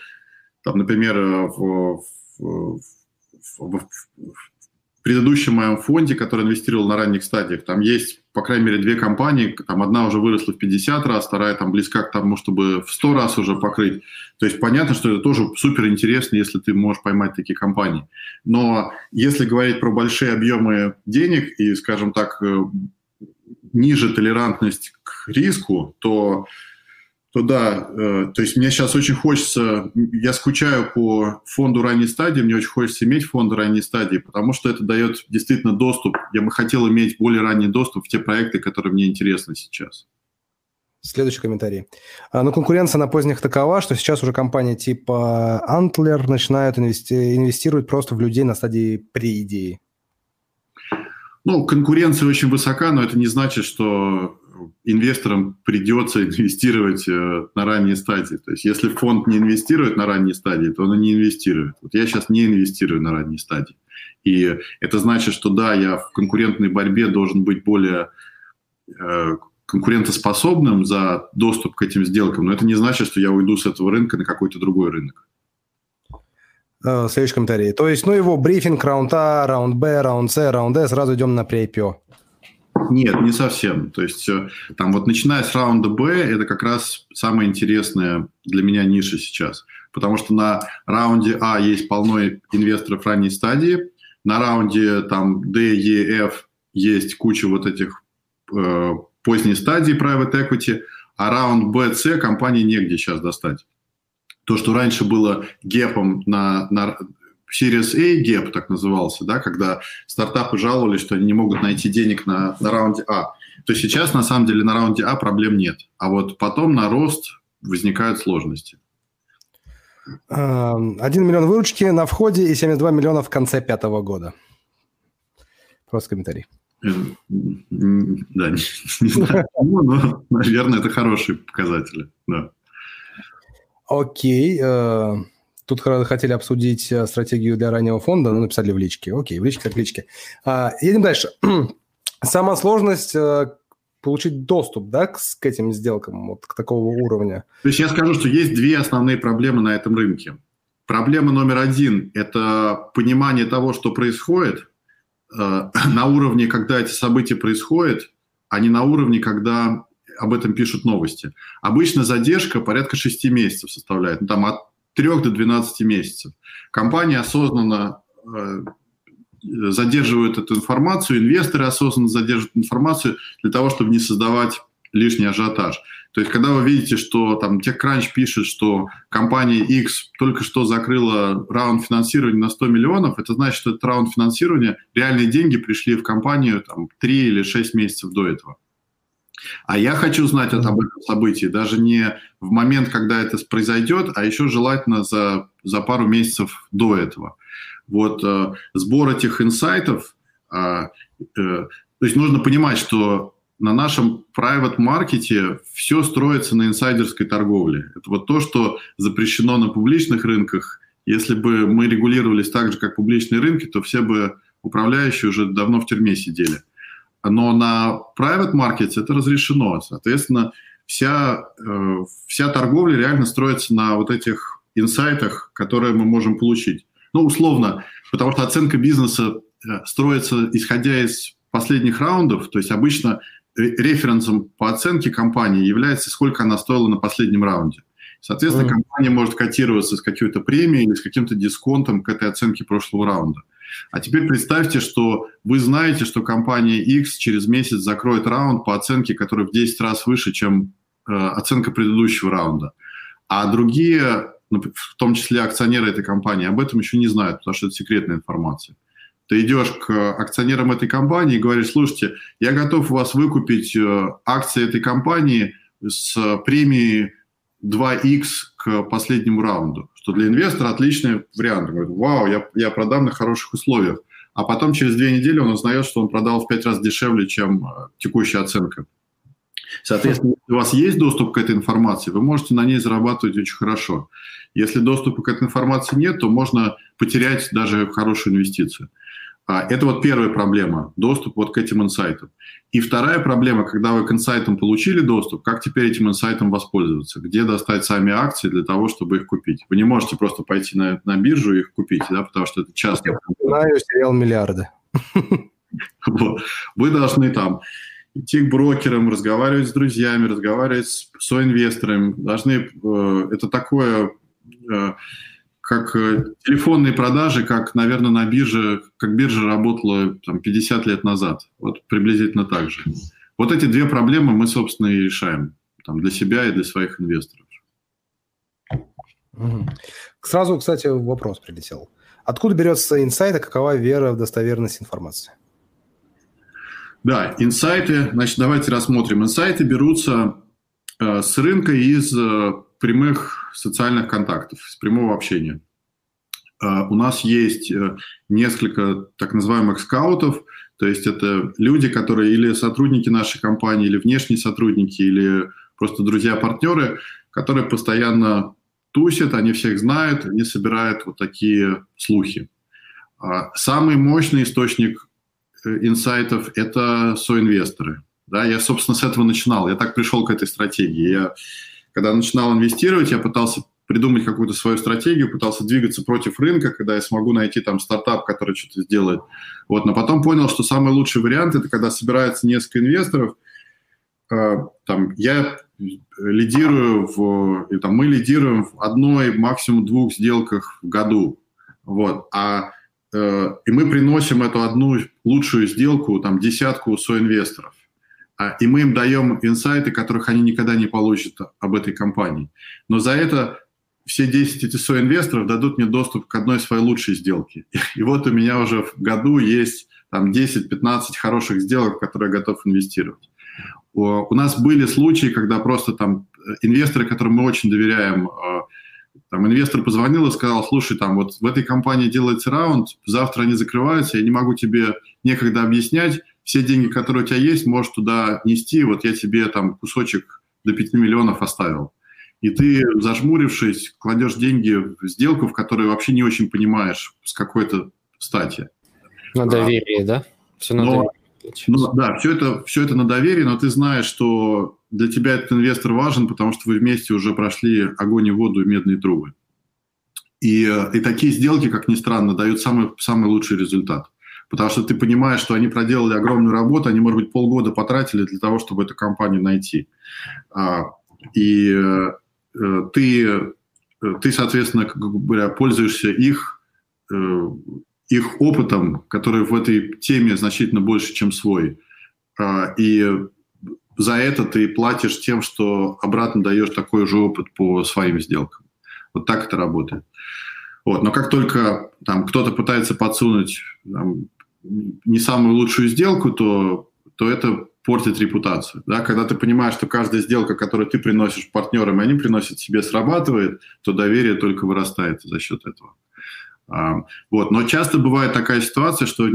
там, например, в, в, в, в, предыдущем моем фонде, который инвестировал на ранних стадиях, там есть, по крайней мере, две компании, там одна уже выросла в 50 раз, вторая там близка к тому, чтобы в 100 раз уже покрыть. То есть понятно, что это тоже супер интересно, если ты можешь поймать такие компании. Но если говорить про большие объемы денег и, скажем так, э, ниже толерантность к риску, то то да, э, то есть мне сейчас очень хочется, я скучаю по фонду ранней стадии, мне очень хочется иметь фонд ранней стадии, потому что это дает действительно доступ. Я бы хотел иметь более ранний доступ в те проекты, которые мне интересны сейчас. Следующий комментарий. А, ну, конкуренция на поздних такова, что сейчас уже компании типа Antler начинают инвести- инвестировать просто в людей на стадии pre-идеи. Ну, конкуренция очень высока, но это не значит, что инвесторам придется инвестировать э, на ранней стадии. То есть если фонд не инвестирует на ранней стадии, то он и не инвестирует. Вот я сейчас не инвестирую на ранней стадии. И это значит, что да, я в конкурентной борьбе должен быть более э, конкурентоспособным за доступ к этим сделкам, но это не значит, что я уйду с этого рынка на какой-то другой рынок. Э, следующий комментарий. То есть, ну его брифинг, раунд А, раунд Б, раунд С, раунд Д, сразу идем на pre-IPO. Нет, не совсем. То есть э, там вот начиная с раунда Б, это как раз самая интересная для меня ниша сейчас. Потому что на раунде А есть полно инвесторов ранней стадии, на раунде там D, E, F есть куча вот этих э, поздней стадии private equity, а раунд B, C компании негде сейчас достать. То, что раньше было гепом на, на Series A gap, так назывался, да, когда стартапы жаловались, что они не могут найти денег на, на раунде А, то сейчас, на самом деле, на раунде А проблем нет. А вот потом на рост возникают сложности. 1 миллион выручки на входе и 72 миллиона в конце пятого года. Просто комментарий. Э, да, не, не знаю, но, наверное, это хорошие показатели, да. Окей. Э, тут хотели обсудить э, стратегию для раннего фонда, но написали в личке. Окей, в личке как в личке. А, едем дальше. Сама сложность получить доступ да, к, к этим сделкам, вот к такого уровня. То есть я скажу, что есть две основные проблемы на этом рынке. Проблема номер один – это понимание того, что происходит – Э, на уровне, когда эти события происходят, а не на уровне, когда об этом пишут новости. Обычно задержка порядка 6 месяцев составляет, ну, там от 3 до 12 месяцев. Компания осознанно э, задерживает эту информацию, инвесторы осознанно задерживают информацию для того, чтобы не создавать лишний ажиотаж. То есть, когда вы видите, что там TechCrunch пишет, что компания X только что закрыла раунд финансирования на 100 миллионов, это значит, что этот раунд финансирования, реальные деньги пришли в компанию там, 3 или 6 месяцев до этого. А я хочу знать об этом событии даже не в момент, когда это произойдет, а еще желательно за, за пару месяцев до этого. Вот э, сбор этих инсайтов, э, э, то есть нужно понимать, что на нашем private маркете все строится на инсайдерской торговле. Это вот то, что запрещено на публичных рынках. Если бы мы регулировались так же, как публичные рынки, то все бы управляющие уже давно в тюрьме сидели. Но на private market это разрешено. Соответственно, вся, э, вся торговля реально строится на вот этих инсайтах, которые мы можем получить. Ну, условно, потому что оценка бизнеса э, строится исходя из последних раундов, то есть обычно референсом по оценке компании является, сколько она стоила на последнем раунде. Соответственно, mm. компания может котироваться с какой-то премией или с каким-то дисконтом к этой оценке прошлого раунда. А теперь представьте, что вы знаете, что компания X через месяц закроет раунд по оценке, которая в 10 раз выше, чем э, оценка предыдущего раунда. А другие, ну, в том числе акционеры этой компании, об этом еще не знают, потому что это секретная информация. Ты идешь к акционерам этой компании и говоришь, слушайте, я готов у вас выкупить э, акции этой компании с премией 2x к последнему раунду, что для инвестора отличный вариант. Он говорит, вау, я, я продам на хороших условиях. А потом через две недели он узнает, что он продал в пять раз дешевле, чем э, текущая оценка. Соответственно, если у вас есть доступ к этой информации, вы можете на ней зарабатывать очень хорошо. Если доступа к этой информации нет, то можно потерять даже хорошую инвестицию. А, это вот первая проблема, доступ вот к этим инсайтам. И вторая проблема, когда вы к инсайтам получили доступ, как теперь этим инсайтом воспользоваться? Где достать сами акции для того, чтобы их купить? Вы не можете просто пойти на, на биржу и их купить, да, потому что это часто. Знаю сериал «Миллиарды». Вы должны там идти к брокерам, разговаривать с друзьями, разговаривать с соинвесторами. Должны... Э, это такое э, как э, телефонные продажи, как, наверное, на бирже, как биржа работала там, 50 лет назад. Вот приблизительно так же. Вот эти две проблемы мы, собственно, и решаем там, для себя и для своих инвесторов. Сразу, кстати, вопрос прилетел. Откуда берется инсайт, а какова вера в достоверность информации? Да, инсайты, значит, давайте рассмотрим. Инсайты берутся с рынка из прямых социальных контактов, с прямого общения. У нас есть несколько так называемых скаутов, то есть это люди, которые или сотрудники нашей компании, или внешние сотрудники, или просто друзья-партнеры, которые постоянно тусят, они всех знают, они собирают вот такие слухи. А самый мощный источник э, инсайтов – это соинвесторы. Да, я, собственно, с этого начинал. Я так пришел к этой стратегии. Я, когда начинал инвестировать, я пытался придумать какую-то свою стратегию, пытался двигаться против рынка, когда я смогу найти там стартап, который что-то сделает. Вот, но потом понял, что самый лучший вариант – это когда собирается несколько инвесторов. Э, там, я лидирую в, и там мы лидируем в одной, максимум двух сделках в году. Вот. А, э, и мы приносим эту одну лучшую сделку, там, десятку соинвесторов. А, и мы им даем инсайты, которых они никогда не получат об этой компании. Но за это все 10 этих соинвесторов дадут мне доступ к одной своей лучшей сделке. И вот у меня уже в году есть там 10-15 хороших сделок, в которые я готов инвестировать. У нас были случаи, когда просто там э, инвесторы, которым мы очень доверяем, э, там инвестор позвонил и сказал, слушай, там вот в этой компании делается раунд, завтра они закрываются, я не могу тебе некогда объяснять, все деньги, которые у тебя есть, можешь туда нести, вот я тебе там кусочек до 5 миллионов оставил. И ты, зажмурившись, кладешь деньги в сделку, в которой вообще не очень понимаешь, с какой-то стати. На доверие, а, да? Все на но, доверие. Ну, да, все это, все это на доверие, но ты знаешь, что для тебя этот инвестор важен, потому что вы вместе уже прошли огонь и воду и медные трубы. И, и такие сделки, как ни странно, дают самый, самый лучший результат. Потому что ты понимаешь, что они проделали огромную работу, они, может быть, полгода потратили для того, чтобы эту компанию найти. А, и э, ты, э, ты, соответственно, как говоря, пользуешься их э, их опытом, который в этой теме значительно больше, чем свой. А, и за это ты платишь тем, что обратно даешь такой же опыт по своим сделкам. Вот так это работает. Вот. Но как только там, кто-то пытается подсунуть там, не самую лучшую сделку, то, то это портит репутацию. Да? Когда ты понимаешь, что каждая сделка, которую ты приносишь партнерам, и они приносят себе, срабатывает, то доверие только вырастает за счет этого. Вот. Но часто бывает такая ситуация, что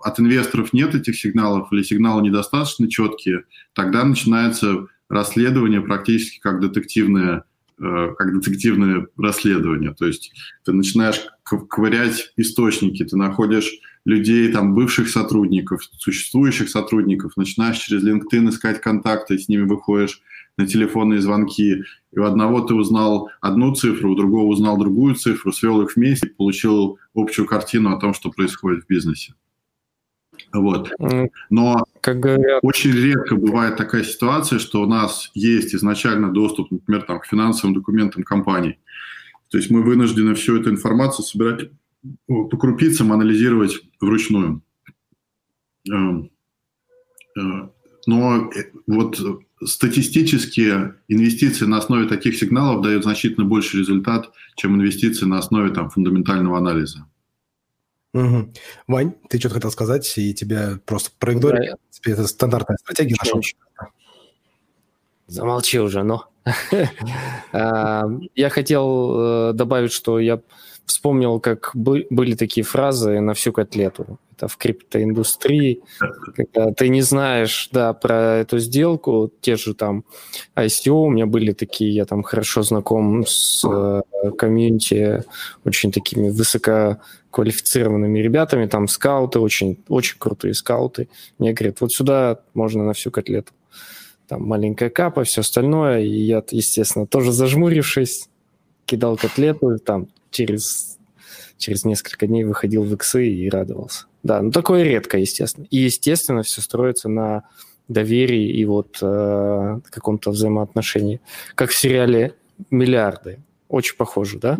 от инвесторов нет этих сигналов или сигналы недостаточно четкие, тогда начинается расследование практически как детективное, как детективное расследование. То есть ты начинаешь ковырять источники, ты находишь людей, там, бывших сотрудников, существующих сотрудников, начинаешь через LinkedIn искать контакты, с ними выходишь на телефонные звонки. И у одного ты узнал одну цифру, у другого узнал другую цифру, свел их вместе, получил общую картину о том, что происходит в бизнесе. Вот. Но как говорят... очень редко бывает такая ситуация, что у нас есть изначально доступ, например, там, к финансовым документам компании. То есть мы вынуждены всю эту информацию собирать по крупицам, анализировать вручную. Эм, э, но э, вот статистически инвестиции на основе таких сигналов дают значительно больше результат, чем инвестиции на основе там, фундаментального анализа. Угу. Вань, ты что-то хотел сказать, и тебя просто проигнорили. Да. Это стандартная стратегия нашего. Замолчи уже, но. Я хотел э, добавить, что я вспомнил, как были такие фразы на всю котлету. Это в криптоиндустрии, когда ты не знаешь, да, про эту сделку, те же там ICO, у меня были такие, я там хорошо знаком с э, комьюнити, очень такими высококвалифицированными ребятами, там скауты, очень, очень крутые скауты. Мне говорят, вот сюда можно на всю котлету. Там маленькая капа, все остальное, и я, естественно, тоже зажмурившись, кидал котлету, там через, через несколько дней выходил в иксы и радовался. Да, ну такое редко, естественно. И, естественно, все строится на доверии и вот э, каком-то взаимоотношении. Как в сериале «Миллиарды». Очень похоже, да?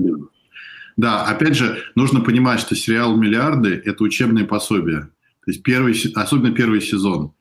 Да, опять же, нужно понимать, что сериал «Миллиарды» — это учебные пособия. То есть первый, особенно первый сезон.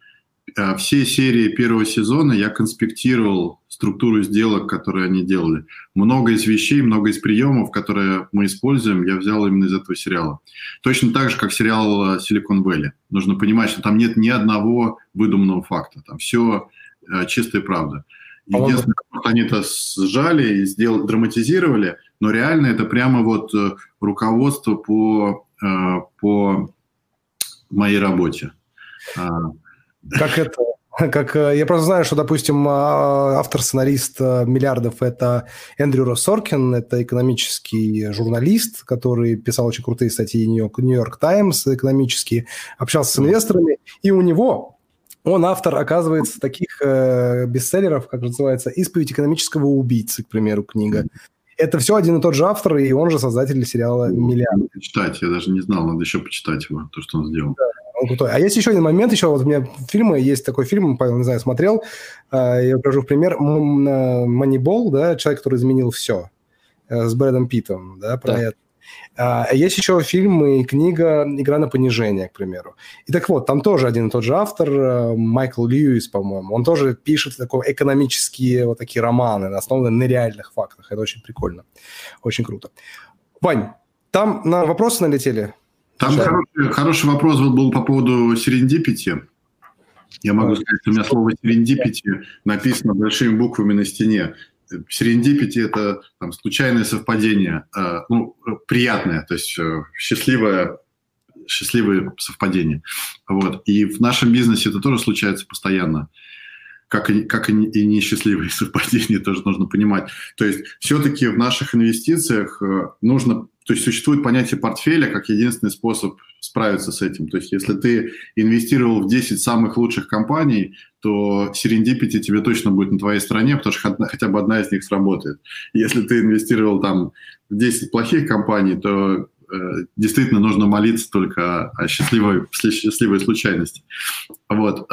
Э, все серии первого сезона я конспектировал структуру сделок, которые они делали. Много из вещей, много из приемов, которые мы используем, я взял именно из этого сериала. Точно так же, как сериал Silicon Valley. Нужно понимать, что там нет ни одного выдуманного факта. Там все э, чистая правда. Единственное, как они это сжали и сделали, драматизировали, но реально это прямо вот э, руководство по, э, по моей работе. Как это? Как, э, я просто знаю, что, допустим, а, автор-сценарист «Миллиардов» – это Эндрю Росс Соркин, это экономический журналист, который писал очень крутые статьи «Нью-Йорк Таймс» экономические, общался с инвесторами, и у него он автор, оказывается, таких э, бестселлеров, как называется, «Исповедь экономического убийцы», к примеру, книга. Это все один и тот же автор, и он же создатель сериала «Миллиард». Читать, я даже не знал, надо еще почитать его, то, что он сделал. Да, он крутой. А есть еще один момент, еще вот у меня фильмы, есть такой фильм, Павел, не знаю, смотрел, э, я покажу в пример, «Манибол», да, человек, который изменил все, э, с Брэдом Питтом, да, про да. это. А, есть еще фильм и книга «Игра на понижение», к примеру. И так вот, там тоже один и тот же автор, э, Майкл Льюис, по-моему, он тоже пишет такие экономические вот такие романы, основанные на реальных фактах. Это очень прикольно, очень круто. Вань, там на вопросы налетели? Там хороший, хороший вопрос был по поводу серендипити. Я могу сказать, что у меня слово серендипити написано большими буквами на стене серендипити – это там, случайное совпадение, э, ну, приятное, то есть э, счастливое, счастливое совпадение. Вот. И в нашем бизнесе это тоже случается постоянно как и, как и несчастливые совпадения тоже нужно понимать. То есть все-таки в наших инвестициях э, нужно, то есть существует понятие портфеля как единственный способ справиться с этим. То есть если ты инвестировал в 10 самых лучших компаний, то Serendipity тебе точно будет на твоей стороне, потому что хотя бы одна из них сработает. Если ты инвестировал там в 10 плохих компаний, то э, действительно нужно молиться только о счастливой, счастливой случайности. Вот.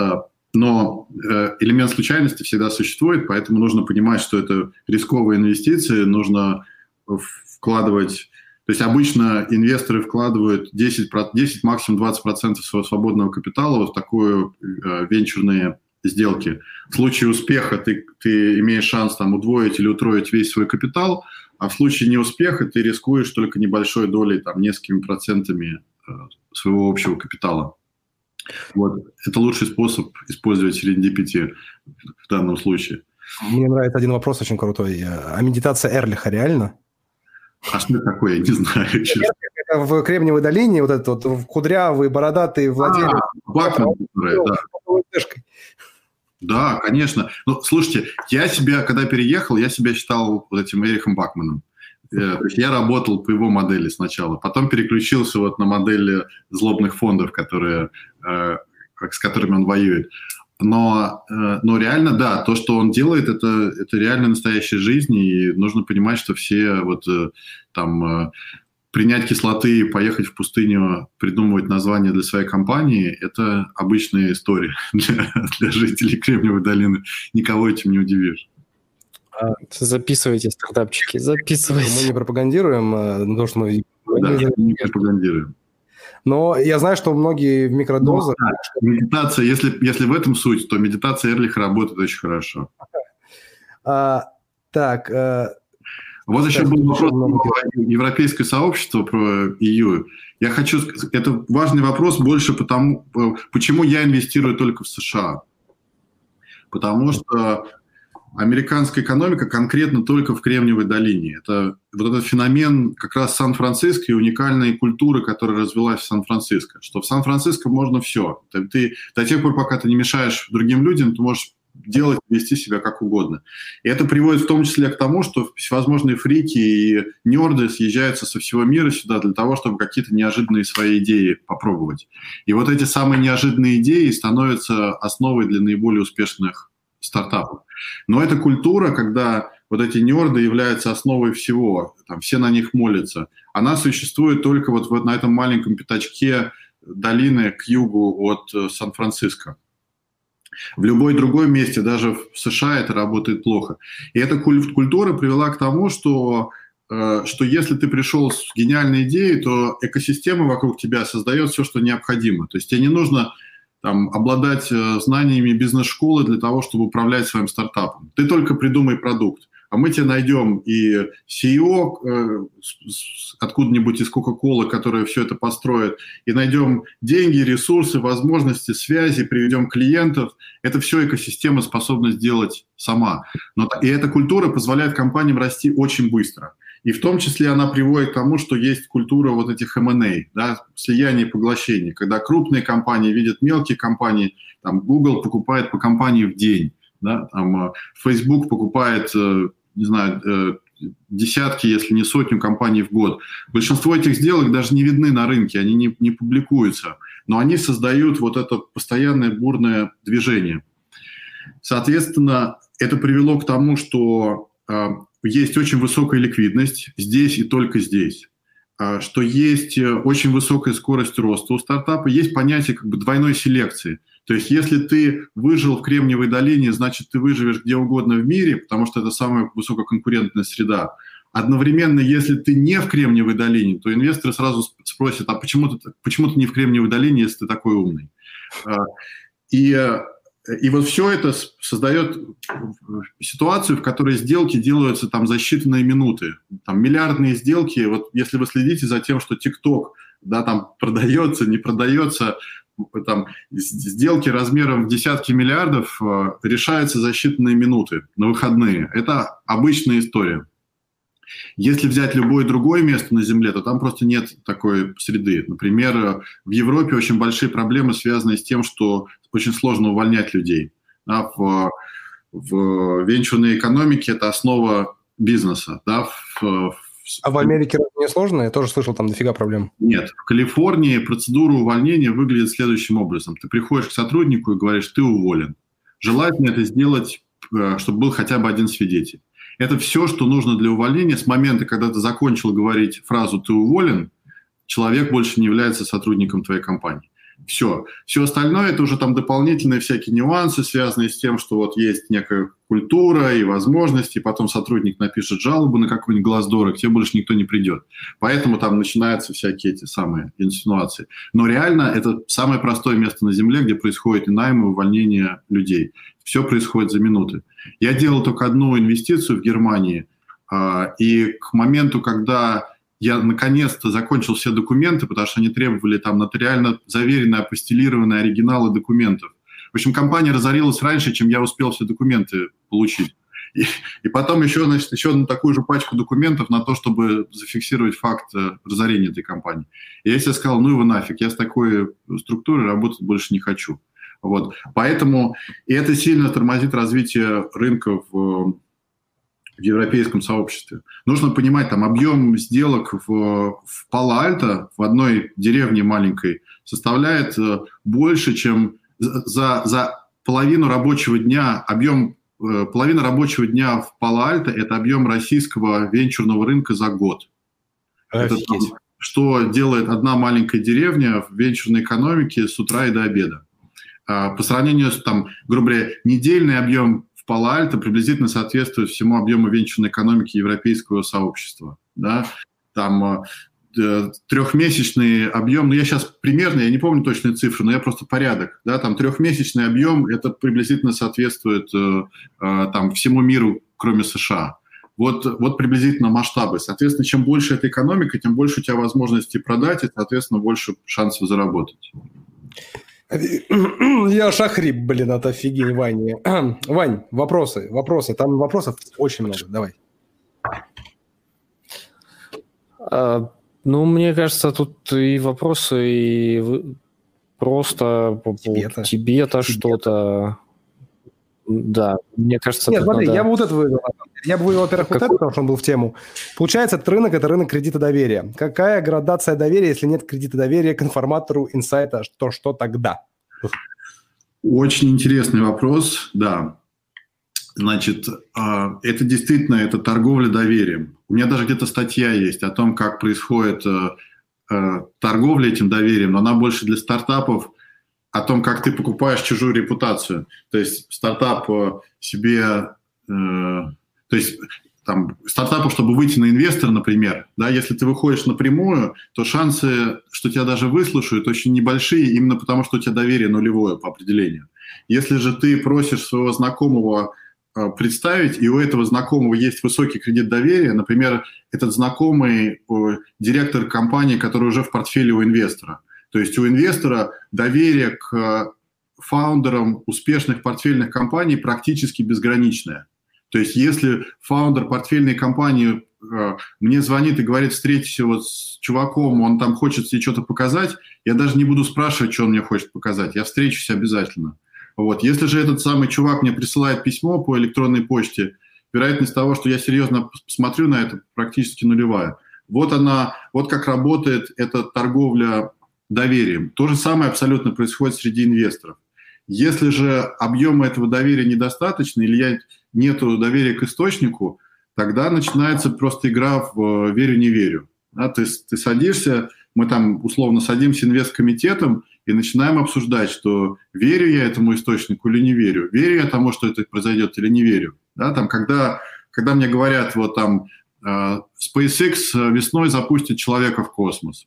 Но э, элемент случайности всегда существует, поэтому нужно понимать, что это рисковые инвестиции, нужно вкладывать... То есть обычно инвесторы вкладывают 10, 10 максимум 20% своего свободного капитала вот в такую э, венчурные сделки. В случае успеха ты, ты имеешь шанс там удвоить или утроить весь свой капитал, а в случае неуспеха ты рискуешь только небольшой долей, там, несколькими процентами э, своего общего капитала. Вот. Это лучший способ использовать серендипити в данном случае. Мне нравится один вопрос очень крутой. А медитация Эрлиха реально? А что это такое? Я не знаю. Это в Кремниевой долине, вот этот вот кудрявый, бородатый владелец. А, Бакман, да. Да, конечно. Ну, слушайте, я себя, когда переехал, я себя считал вот этим Эрихом Бакманом. Э, то есть я работал по его модели сначала, потом переключился вот на модели злобных фондов, которые, с которыми он воюет. Но, э, но реально, да, то, что он делает, это, это реально настоящая жизнь, и нужно понимать, что все вот там принять кислоты и поехать в пустыню, придумывать название для своей компании, это обычная история для, для жителей Кремниевой долины. Никого этим не удивишь. Записывайте стартапчики, записывайте. Мы не пропагандируем э, то, что мы... Да, не пропагандируем. Но я знаю, что многие в микродозах... Ну, да. Медитация, если, если в этом суть, то медитация Эрлиха работает очень хорошо. А, так, а... Вот еще был вопрос про европейское сообщество, про EU. Я хочу... Это важный вопрос больше потому, э, почему я инвестирую только в США. Потому что американская экономика конкретно только в Кремниевой долине. Это вот этот феномен как раз Сан-Франциско и уникальной культуры, которая развилась в Сан-Франциско. Что в Сан-Франциско можно все. Ты, ты, до тех пор, пока ты не мешаешь другим людям, ты можешь делать, вести себя как угодно. И это приводит в том числе к тому, что всевозможные фрики и нерды съезжаются со всего мира сюда для того, чтобы какие-то неожиданные свои идеи попробовать. И вот эти самые неожиданные идеи становятся основой для наиболее успешных стартапов. Но это культура, когда вот эти нерды являются основой всего, там, все на них молятся. Она существует только вот, вот на этом маленьком пятачке долины к югу от э, Сан-Франциско. В любой другой месте, даже в США, это работает плохо. И эта культура привела к тому, что, э, что если ты пришел с гениальной идеей, то экосистема вокруг тебя создает все, что необходимо. То есть тебе не нужно там, обладать э, знаниями бизнес-школы для того, чтобы управлять своим стартапом. Ты только придумай продукт. а мы тебе найдем и CEO э, откуда-нибудь из Кока-Колы, которая все это построит, и найдем деньги, ресурсы, возможности, связи, приведем клиентов. Это все экосистема способна сделать сама. Но, и эта культура позволяет компаниям расти очень быстро. И в том числе она приводит к тому, что есть культура вот этих M&A, да, слияния и поглощения, когда крупные компании видят мелкие компании, там Google покупает по компании в день, да, там э, Facebook покупает, э, не знаю, э, десятки, если не сотню компаний в год. Большинство этих сделок даже не видны на рынке, они не, не публикуются, но они создают вот это постоянное бурное движение. Соответственно, это привело к тому, что есть очень высокая ликвидность здесь и только здесь, а, что есть э, очень высокая скорость роста у стартапа, есть понятие как бы двойной селекции. То есть если ты выжил в Кремниевой долине, значит, ты выживешь где угодно в мире, потому что это самая высококонкурентная среда. Одновременно, если ты не в Кремниевой долине, то инвесторы сразу спросят, а почему ты, почему ты не в Кремниевой долине, если ты такой умный? А, и э, и вот все это создает ситуацию, в которой сделки делаются там за считанные минуты. Там миллиардные сделки, вот если вы следите за тем, что TikTok да, там продается, не продается, там, сделки размером в десятки миллиардов э, решаются за считанные минуты на выходные. Это обычная история. Если взять любое другое место на Земле, то там просто нет такой среды. Например, в Европе очень большие проблемы, связанные с тем, что очень сложно увольнять людей. Да, в, в венчурной экономике это основа бизнеса. Да, в, в, а в Америке не сложно? Я тоже слышал, там дофига проблем. Нет. В Калифорнии процедура увольнения выглядит следующим образом. Ты приходишь к сотруднику и говоришь, ты уволен. Желательно это сделать, э, чтобы был хотя бы один свидетель. Это все, что нужно для увольнения. С момента, когда ты закончил говорить фразу «ты уволен», человек больше не является сотрудником твоей компании. Все. Все остальное это уже там дополнительные всякие нюансы, связанные с тем, что вот есть некая культура и возможности, и потом сотрудник напишет жалобу на какой-нибудь глаз к тебе больше никто не придет. Поэтому там начинаются всякие эти самые инсинуации. Но реально это самое простое место на Земле, где происходит и найм, и увольнение людей. Все происходит за минуты. Я делал только одну инвестицию в Германии, а, и к моменту, когда я наконец-то закончил все документы, потому что они требовали там нотариально заверенные, апостелированные оригиналы документов. В общем, компания разорилась раньше, чем я успел все документы получить. И, и потом еще, значит, еще одну такую же пачку документов на то, чтобы зафиксировать факт э, разорения этой компании. И я себе сказал, ну его нафиг, я с такой структурой работать больше не хочу. Вот. Поэтому и это сильно тормозит развитие рынка в в европейском сообществе. Нужно понимать, там объем сделок в, в Пало-Альто, в одной деревне маленькой, составляет э, больше, чем за, за половину рабочего дня, объем, э, половина рабочего дня в Пало-Альто – это объем российского венчурного рынка за год. Это что делает одна маленькая деревня в венчурной экономике с утра и до обеда. А по сравнению с, там, грубо говоря, недельный объем Пало-Альто приблизительно соответствует всему объему венчурной экономики европейского сообщества. Да? Там э, трехмесячный объем, ну я сейчас примерно, я не помню точные цифры, но я просто порядок, да, там трехмесячный объем, это приблизительно соответствует э, э, там всему миру, кроме США. Вот, вот приблизительно масштабы. Соответственно, чем больше эта экономика, тем больше у тебя возможности продать, и, соответственно, больше шансов заработать. Я шахрип, блин, от офигень, Вань. Вань, вопросы, вопросы. Там вопросов очень много. Давай. А, ну, мне кажется, тут и вопросы, и просто по Тибета, Тибета что-то. Да, мне кажется... Нет, смотри, надо... я бы вот это вывел. Я бы вывел, во-первых, вот это, потому что он был в тему. Получается, этот рынок – это рынок кредита доверия. Какая градация доверия, если нет кредита доверия к информатору инсайта, то что тогда? Очень интересный вопрос, да. Значит, а, это действительно это торговля доверием. У меня даже где-то статья есть о том, как происходит э, э, торговля этим доверием, но она больше для стартапов – о том, как ты покупаешь чужую репутацию. То есть стартап э, себе, э, то есть там, стартапу, чтобы выйти на инвестора, например, да, если ты выходишь напрямую, то шансы, что тебя даже выслушают, очень небольшие, именно потому что у тебя доверие нулевое по определению. Если же ты просишь своего знакомого э, представить, и у этого знакомого есть высокий кредит доверия, например, этот знакомый директор компании, который уже в портфеле у инвестора. То есть у инвестора доверие к фаундерам успешных портфельных компаний практически безграничное. То есть если фаундер портфельной компании э, мне звонит и говорит, встретись вот с чуваком, он там хочет себе что-то показать, я даже не буду спрашивать, что он мне хочет показать, я встречусь обязательно. Вот. Если же этот самый чувак мне присылает письмо по электронной почте, вероятность того, что я серьезно смотрю на это, практически нулевая. Вот она, вот как работает эта торговля доверием. То же самое абсолютно происходит среди инвесторов. Если же объема этого доверия недостаточно или я, нету доверия к источнику, тогда начинается просто игра в э, верю-не верю. Да, ты, ты садишься, мы там условно садимся инвесткомитетом и начинаем обсуждать, что верю я этому источнику или не верю, верю я тому, что это произойдет или не верю. Да, там, когда, когда мне говорят, вот там э, SpaceX весной запустит человека в космос.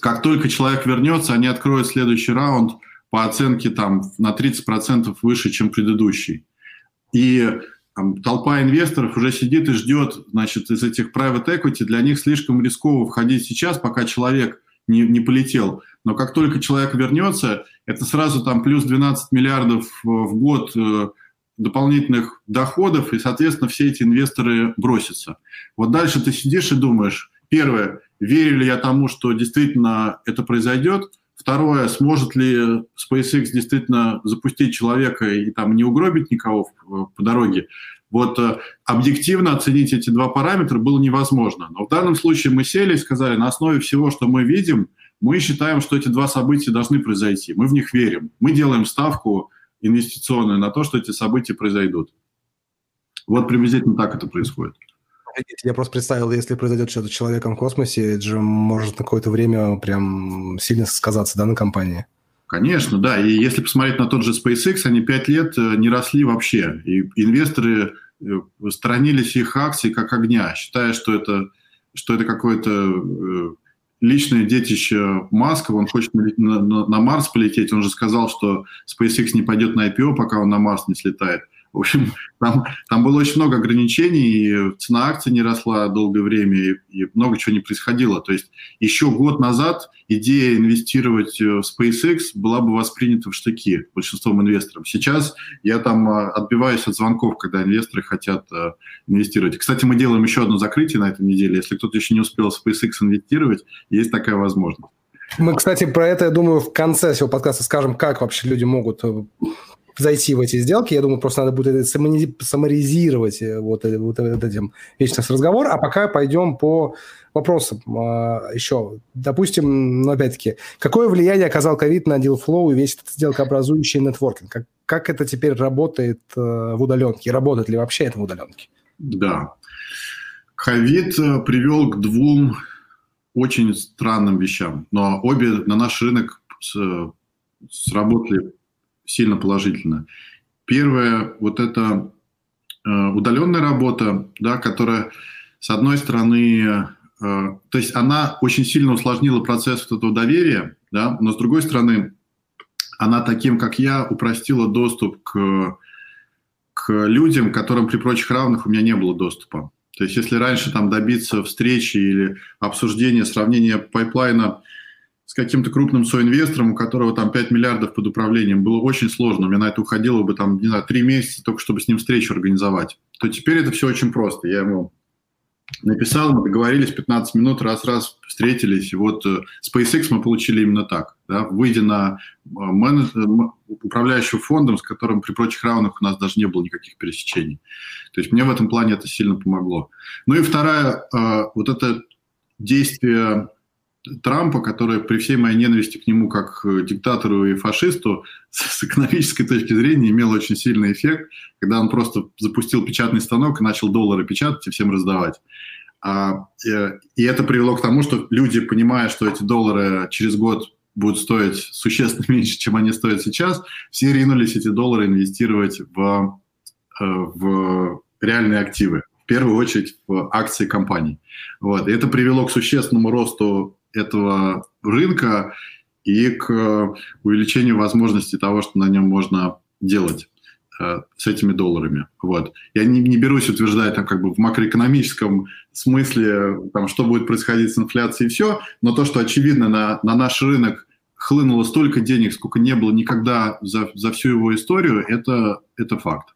Как только человек вернется, они откроют следующий раунд – по оценке там на 30% выше, чем предыдущий. И там, толпа инвесторов уже сидит и ждет, значит, из этих private equity, для них слишком рисково входить сейчас, пока человек не, не полетел. Но как только человек вернется, это сразу там плюс 12 миллиардов в год э, дополнительных доходов, и, соответственно, все эти инвесторы бросятся. Вот дальше ты сидишь и думаешь, первое, верю ли я тому, что действительно это произойдет – Второе, сможет ли SpaceX действительно запустить человека и там не угробить никого по дороге? Вот э, объективно оценить эти два параметра было невозможно. Но в данном случае мы сели и сказали, на основе всего, что мы видим, мы считаем, что эти два события должны произойти. Мы в них верим. Мы делаем ставку инвестиционную на то, что эти события произойдут. Вот приблизительно так это происходит. Я просто представил, если произойдет что-то с человеком в космосе, это же может на какое-то время прям сильно сказаться, да, на компании. Конечно, да. И если посмотреть на тот же SpaceX, они пять лет э, не росли вообще. И инвесторы э, сторонились их акций как огня, считая, что это, что это какое-то э, личное детище Маска, он хочет на, на, на Марс полететь, он же сказал, что SpaceX не пойдет на IPO, пока он на Марс не слетает. В общем, там, там было очень много ограничений, и цена акций не росла долгое время, и, и много чего не происходило. То есть еще год назад идея инвестировать в SpaceX была бы воспринята в штыки большинством инвесторов. Сейчас я там а, отбиваюсь от звонков, когда инвесторы хотят а, инвестировать. Кстати, мы делаем еще одно закрытие на этой неделе. Если кто-то еще не успел в SpaceX инвестировать, есть такая возможность. Мы, кстати, про это, я думаю, в конце всего подкаста скажем, как вообще люди могут э, зайти в эти сделки. Я думаю, просто надо будет саморизировать э, вот, э, вот этим весь наш разговор. А пока пойдем по вопросам а, еще. Допустим, ну, опять-таки, какое влияние оказал ковид на DealFlow и весь этот сделкообразующий нетворкинг? Как, как это теперь работает э, в удаленке? работает ли вообще это в удаленке? Да. Ковид привел к двум очень странным вещам, но обе на наш рынок сработали сильно положительно. Первое, вот это э, удаленная работа, да, которая, с одной стороны, э, то есть она очень сильно усложнила процесс вот этого доверия, да, но с другой стороны, она таким, как я, упростила доступ к, к людям, которым при прочих равных у меня не было доступа. То есть если раньше там добиться встречи или обсуждения, сравнения пайплайна – с каким-то крупным соинвестором, у которого там 5 миллиардов под управлением, было очень сложно. Мне на это уходило бы там, не знаю, 3 месяца только, чтобы с ним встречу организовать. То теперь это все очень просто. Я ему написал, мы договорились, 15 минут, раз-раз встретились. И вот э, SpaceX мы получили именно так. Да, выйдя на э, менедж... Э, управляющего фондом, с которым при прочих равных у нас даже не было никаких пересечений. То есть мне в этом плане это сильно помогло. Ну и вторая, вот это действие Трампа, который при всей моей ненависти к нему как диктатору и фашисту с экономической точки зрения имел очень сильный эффект, когда он просто запустил печатный станок и начал доллары печатать и всем раздавать. А, э, и это привело к тому, что люди, понимая, что эти доллары через год будут стоить существенно меньше, чем они стоят сейчас, все ринулись эти доллары инвестировать в, э, в реальные активы в первую очередь в акции компаний. Вот. И это привело к существенному росту этого рынка и к увеличению возможностей того, что на нем можно делать. э, с этими долларами. Вот. Я не, не берусь утверждать там, как бы в макроэкономическом смысле, там, что будет происходить с инфляцией и все, но то, что очевидно на, на наш рынок хлынуло столько денег, сколько не было никогда за, за всю его историю, это, это факт.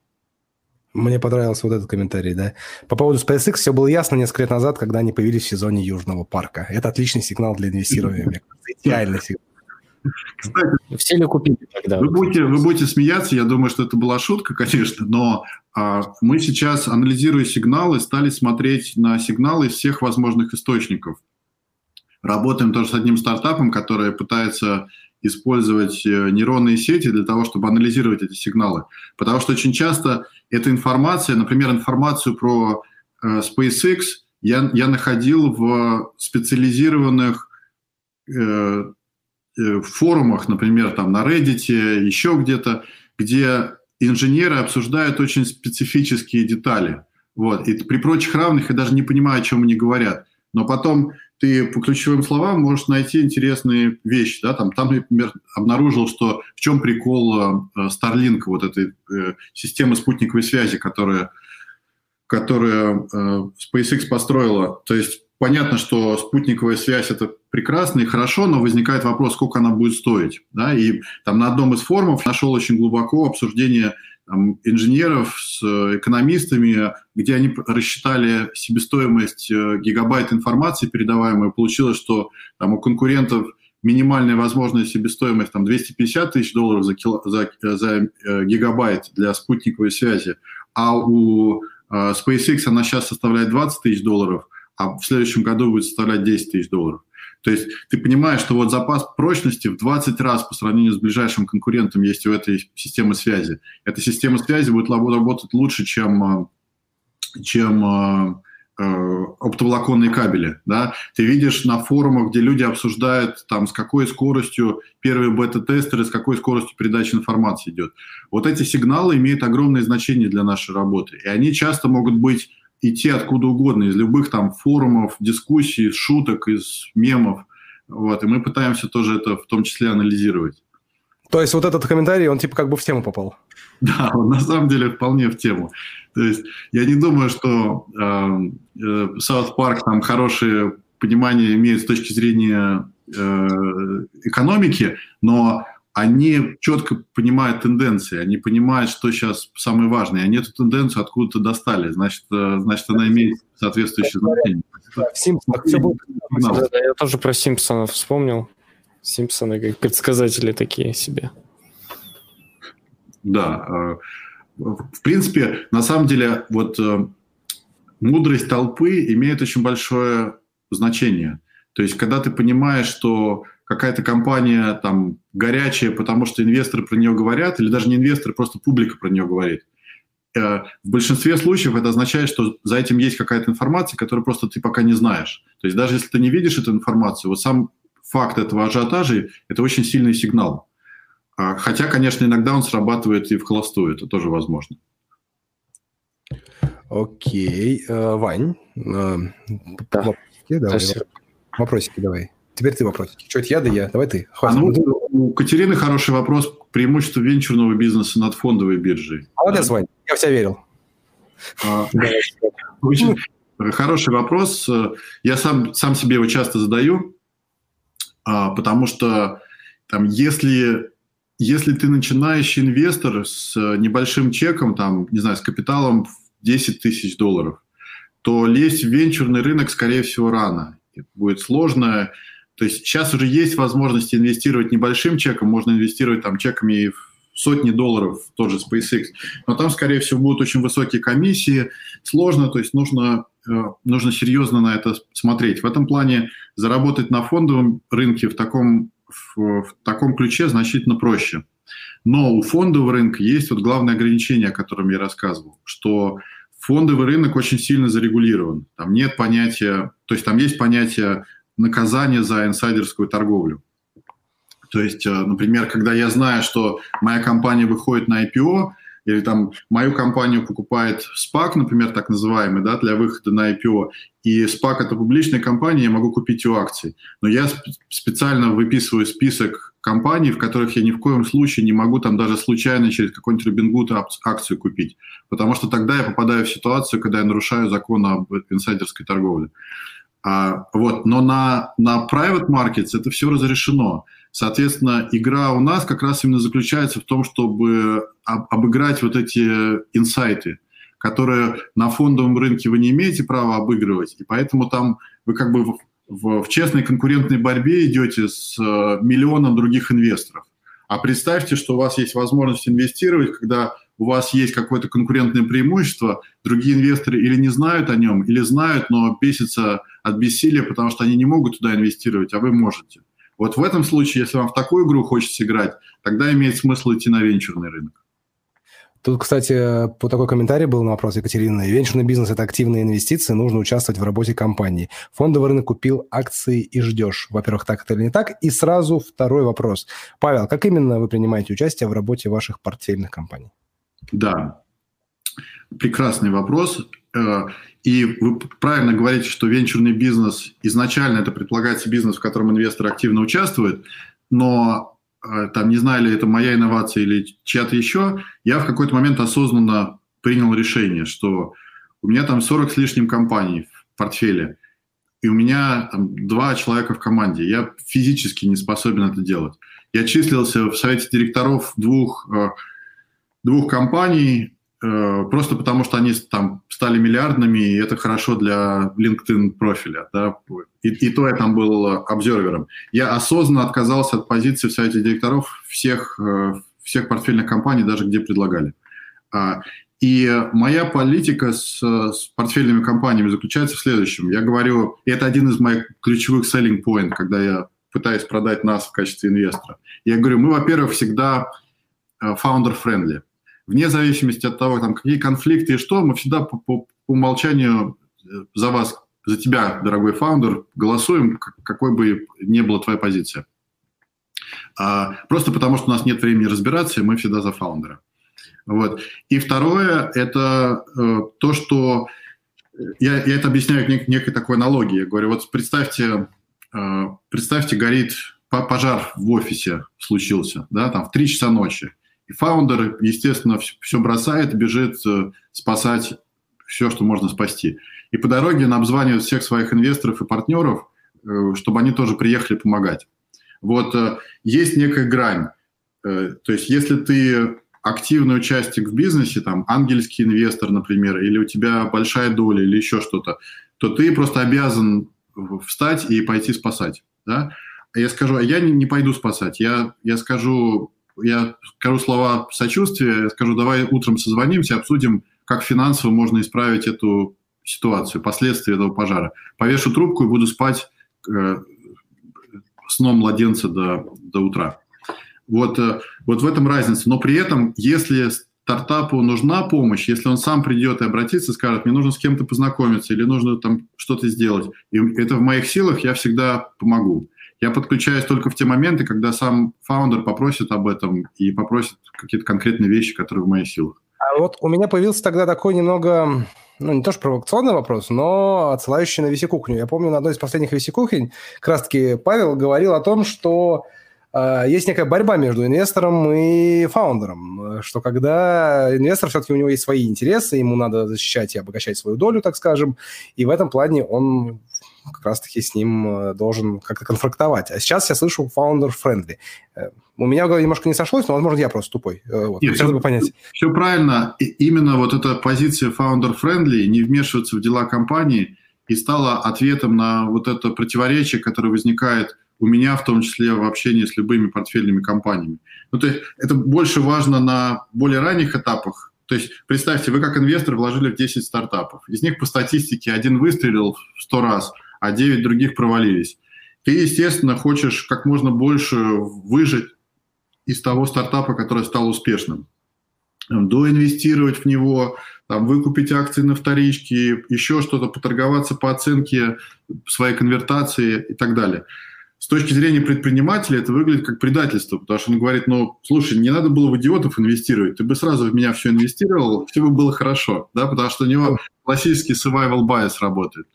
Мне понравился вот этот комментарий, да. По поводу SpaceX все было ясно несколько лет назад, когда они появились в сезоне Южного парка. Это отличный сигнал для инвестирования, мне кажется, идеальный сигнал. Кстати, все ли купили тогда? Вы будете, вы будете смеяться, я думаю, что это была шутка, конечно, но а, мы сейчас, анализируя сигналы, стали смотреть на сигналы из всех возможных источников. Работаем тоже с одним стартапом, который пытается использовать э, нейронные сети для того, чтобы анализировать эти сигналы. Потому что очень часто эта информация, например, информацию про э, SpaceX я, я находил в специализированных э, Э, форумах, например, там на Reddit, еще где-то, где инженеры обсуждают очень специфические детали. Вот. И при прочих равных я даже не понимаю, о чем они говорят. Но потом ты по ключевым словам можешь найти интересные вещи. Да? Там, там, например, обнаружил, что в чем прикол э, Starlink, вот этой э, системы спутниковой связи, которая, которая э, SpaceX построила. То есть понятно, что спутниковая связь – это прекрасно и хорошо, но возникает вопрос, сколько она будет стоить. Да? И там на одном из форумов нашел очень глубоко обсуждение инженеров с экономистами, где они рассчитали себестоимость э, гигабайт информации передаваемой. Получилось, что там, у конкурентов минимальная возможная себестоимость там, 250 тысяч долларов за, кило, за, за э, гигабайт для спутниковой связи, а у э, SpaceX она сейчас составляет 20 тысяч долларов, а в следующем году будет составлять 10 тысяч долларов. То есть ты понимаешь, что вот запас прочности в 20 раз по сравнению с ближайшим конкурентом есть у этой системы связи. Эта система связи будет работать лучше, чем, э, чем э, э, оптоволоконные кабели. Да? Ты видишь на форумах, где люди обсуждают, там, с какой скоростью первые бета-тестеры, с какой скоростью передача информации идет. Вот эти сигналы имеют огромное значение для нашей работы. И они часто могут быть идти откуда угодно, из любых там форумов, дискуссий, шуток, из мемов. Вот, и мы пытаемся тоже это в том числе анализировать. То есть вот этот комментарий, он типа как бы в тему попал? Да, он на самом деле вполне в тему. То есть я не думаю, что Саут э, Парк э, там хорошее понимание имеет с точки зрения э, экономики, но они четко понимают тенденции, они понимают, что сейчас самое важное. Они эту тенденцию откуда-то достали, значит, э, значит она имеет соответствующее значение. В Симпсонах все. Да, да, я тоже про Симпсонов вспомнил. Симпсоны как предсказатели такие себе. Да. Э, в принципе, на самом деле, вот э, мудрость толпы имеет очень большое значение. То есть, когда ты понимаешь, что какая-то компания там горячая, потому что инвесторы про нее говорят, или даже не инвесторы, просто публика про нее говорит. Э, в большинстве случаев это означает, что за этим есть какая-то информация, которую просто ты пока не знаешь. То есть даже если ты не видишь эту информацию, вот сам факт этого ажиотажа – это очень сильный сигнал. А, хотя, конечно, иногда он срабатывает и в холостую, это тоже возможно. Окей. Uh, Вань, uh, да. вопросики, давай. Вопросики давай. Теперь ты вопросики. Что это я, да я? Давай ты. А ну, у Катерины хороший вопрос. Преимущество венчурного бизнеса над фондовой биржей. Молодец, Вань. Я в тебя верил. А, очень хороший вопрос. Я сам, сам себе его часто задаю, а, потому что там, если, если ты начинающий инвестор с небольшим чеком, там, не знаю, с капиталом в 10 тысяч долларов, то лезть в венчурный рынок, скорее всего, рано. Будет сложно, то есть сейчас уже есть возможность инвестировать небольшим чеком, можно инвестировать там чеками в сотни долларов тот же SpaceX, но там, скорее всего, будут очень высокие комиссии, сложно, то есть нужно, э, нужно серьезно на это смотреть. В этом плане заработать на фондовом рынке в таком, в, в таком ключе значительно проще. Но у фондового рынка есть вот главное ограничение, о котором я рассказывал, что фондовый рынок очень сильно зарегулирован. Там нет понятия, то есть там есть понятие наказание за инсайдерскую торговлю. То есть, э, например, когда я знаю, что моя компания выходит на IPO, или там мою компанию покупает SPAC, например, так называемый, да, для выхода на IPO, и SPAC – это публичная компания, я могу купить у акций. Но я специально выписываю список компаний, в которых я ни в коем случае не могу там даже случайно через какой-нибудь Робингуд акцию купить, потому что тогда я попадаю в ситуацию, когда я нарушаю закон об инсайдерской торговле. А, вот, но на, на private markets это все разрешено. Соответственно, игра у нас как раз именно заключается в том, чтобы об, обыграть вот эти инсайты, которые на фондовом рынке вы не имеете права обыгрывать, и поэтому там вы как бы в, в, в честной конкурентной борьбе идете с э, миллионом других инвесторов. А представьте, что у вас есть возможность инвестировать, когда у вас есть какое-то конкурентное преимущество, другие инвесторы или не знают о нем, или знают, но бесятся от бессилия, потому что они не могут туда инвестировать, а вы можете. Вот в этом случае, если вам в такую игру хочется играть, тогда имеет смысл идти на венчурный рынок. Тут, кстати, по такой комментарий был на вопрос Екатерины. Венчурный бизнес – это активные инвестиции, нужно участвовать в работе компании. Фондовый рынок купил акции и ждешь. Во-первых, так это или не так? И сразу второй вопрос. Павел, как именно вы принимаете участие в работе ваших портфельных компаний? Да, прекрасный вопрос. И вы правильно говорите, что венчурный бизнес изначально это предполагается бизнес, в котором инвестор активно участвует, но э, там не знаю ли это моя инновация или чья-то еще, я в какой-то момент осознанно принял решение, что у меня там 40 с лишним компаний в портфеле, и у меня там два человека в команде. Я физически не способен это делать. Я числился в совете директоров двух, э, двух компаний, просто потому что они там стали миллиардными, и это хорошо для LinkedIn профиля. Да? И, и то я там был обзервером. Я осознанно отказался от позиции в совете директоров всех, э, всех портфельных компаний, даже где предлагали. А, и моя политика с, с портфельными компаниями заключается в следующем. Я говорю, и это один из моих ключевых selling point, когда я пытаюсь продать нас в качестве инвестора. Я говорю, мы, во-первых, всегда э, founder-friendly вне зависимости от того, там, какие конфликты и что, мы всегда по, по, по умолчанию э, за вас, за тебя, дорогой фаундер, голосуем, какой бы ни была твоя позиция. А, просто потому, что у нас нет времени разбираться, и мы всегда за фаундера. Вот. И второе – это э, то, что э, я, я это объясняю нек, некой такой аналогии. Я говорю, вот представьте, э, представьте, горит пожар в офисе случился, да, там в 3 часа ночи. И фаундер, естественно, все бросает, бежит э, спасать все, что можно спасти. И по дороге он обзванивает всех своих инвесторов и партнеров, э, чтобы они тоже приехали помогать. Вот э, есть некая грань. То есть если ты активный участник в бизнесе, там, ангельский инвестор, например, или у тебя большая доля, или еще что-то, то ты просто обязан встать и пойти спасать. Да? Я скажу, а я не, не пойду спасать. Я, я скажу, я скажу слова сочувствия, скажу, давай утром созвонимся, обсудим, как финансово можно исправить эту ситуацию, последствия этого пожара. Повешу трубку и буду спать э, сном младенца до, до утра. Вот, э, вот в этом разница. Но при этом, если стартапу нужна помощь, если он сам придет и обратится, скажет, мне нужно с кем-то познакомиться или нужно там что-то сделать, и это в моих силах, я всегда помогу. Я подключаюсь только в те моменты, когда сам фаундер попросит об этом и попросит какие-то конкретные вещи, которые в моих силах. А вот у меня появился тогда такой немного, ну, не то что провокационный вопрос, но отсылающий на висекухню. Я помню, на одной из последних висекухонь как раз-таки Павел говорил о том, что э, есть некая борьба между инвестором и фаундером, что когда инвестор все-таки у него есть свои интересы, ему надо защищать и обогащать свою долю, так скажем, и в этом плане он как раз-таки с ним э, должен как-то конфрактовать. А сейчас я слышу founder-friendly. Э, у меня в голове немножко не сошлось, но, возможно, я просто тупой. Э, вот, Нет, все, бы понять. Все правильно. И именно вот эта позиция founder-friendly, не вмешиваться в дела компании, и стала ответом на вот это противоречие, которое возникает у меня, в том числе в общении с любыми портфельными компаниями. Ну, то есть это больше важно на более ранних этапах. То есть представьте, вы как инвестор вложили в 10 стартапов. Из них по статистике один выстрелил в 100 раз – а 9 других провалились. Ты, естественно, хочешь как можно больше выжить из того стартапа, который стал успешным. Доинвестировать в него, там, выкупить акции на вторичке, еще что-то, поторговаться по оценке своей конвертации и так далее. с точки зрения предпринимателя это выглядит как предательство, потому что он говорит, ну, слушай, не надо было в идиотов инвестировать, ты бы сразу в меня все инвестировал, все бы было хорошо, да, потому что у него классический survival bias работает.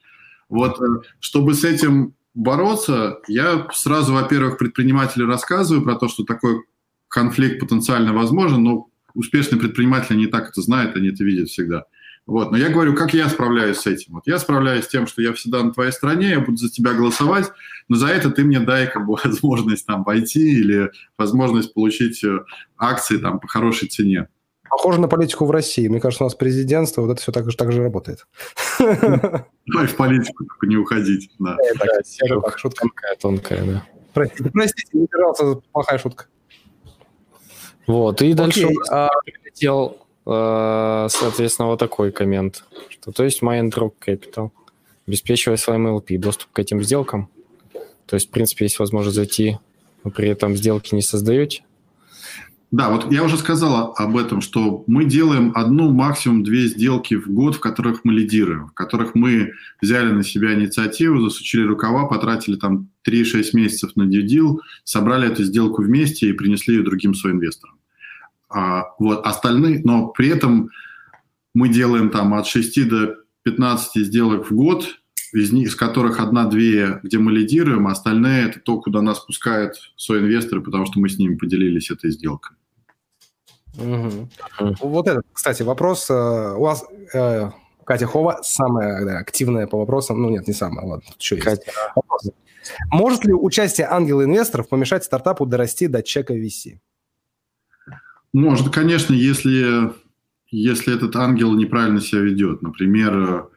Вот, э, чтобы с этим бороться, я сразу, во-первых, предпринимателю рассказываю про то, что такой конфликт потенциально возможен, но успешные предприниматели не так это знают, они это видят всегда. Вот. Но я говорю, как я справляюсь с этим. Вот я справляюсь с тем, что я всегда на твоей стороне, я буду за тебя голосовать, но за это ты мне дай как бы возможность там пойти или возможность получить э, акции там по хорошей цене. Похоже на политику в России. Мне кажется, у нас президентство, вот это все так же, так же работает. Ну и в политику только не уходить. Да. шутка тонкая, тонкая, да. Простите, простите, не держался, плохая шутка. Вот, и дальше а... прилетел Э, соответственно, вот такой коммент. Что, то есть Mayan Drop Capital, обеспечивая своим LP доступ к этим сделкам. То есть, в принципе, есть возможность зайти, но при этом сделки не создаете. Да, вот я уже сказал об этом, что мы делаем одну, максимум две сделки в год, в которых мы лидируем, в которых мы взяли на себя инициативу, засучили рукава, потратили там 3-6 месяцев на deal, собрали эту сделку вместе и принесли ее другим своим инвесторам. А, вот, остальные, но при этом мы делаем там от 6 до 15 сделок в год, из, них, из которых одна-две, где мы лидируем, а остальные – это то, куда нас пускают инвесторы, потому что мы с ними поделились этой сделкой. Угу. Вот это, кстати, вопрос. Э, у вас э, Катя Хова самая да, активная по вопросам. Ну, нет, не самая, ладно, еще есть. Катя. Может ли участие ангела-инвесторов помешать стартапу дорасти до чека VC? Может, конечно, если, если этот ангел неправильно себя ведет. Например,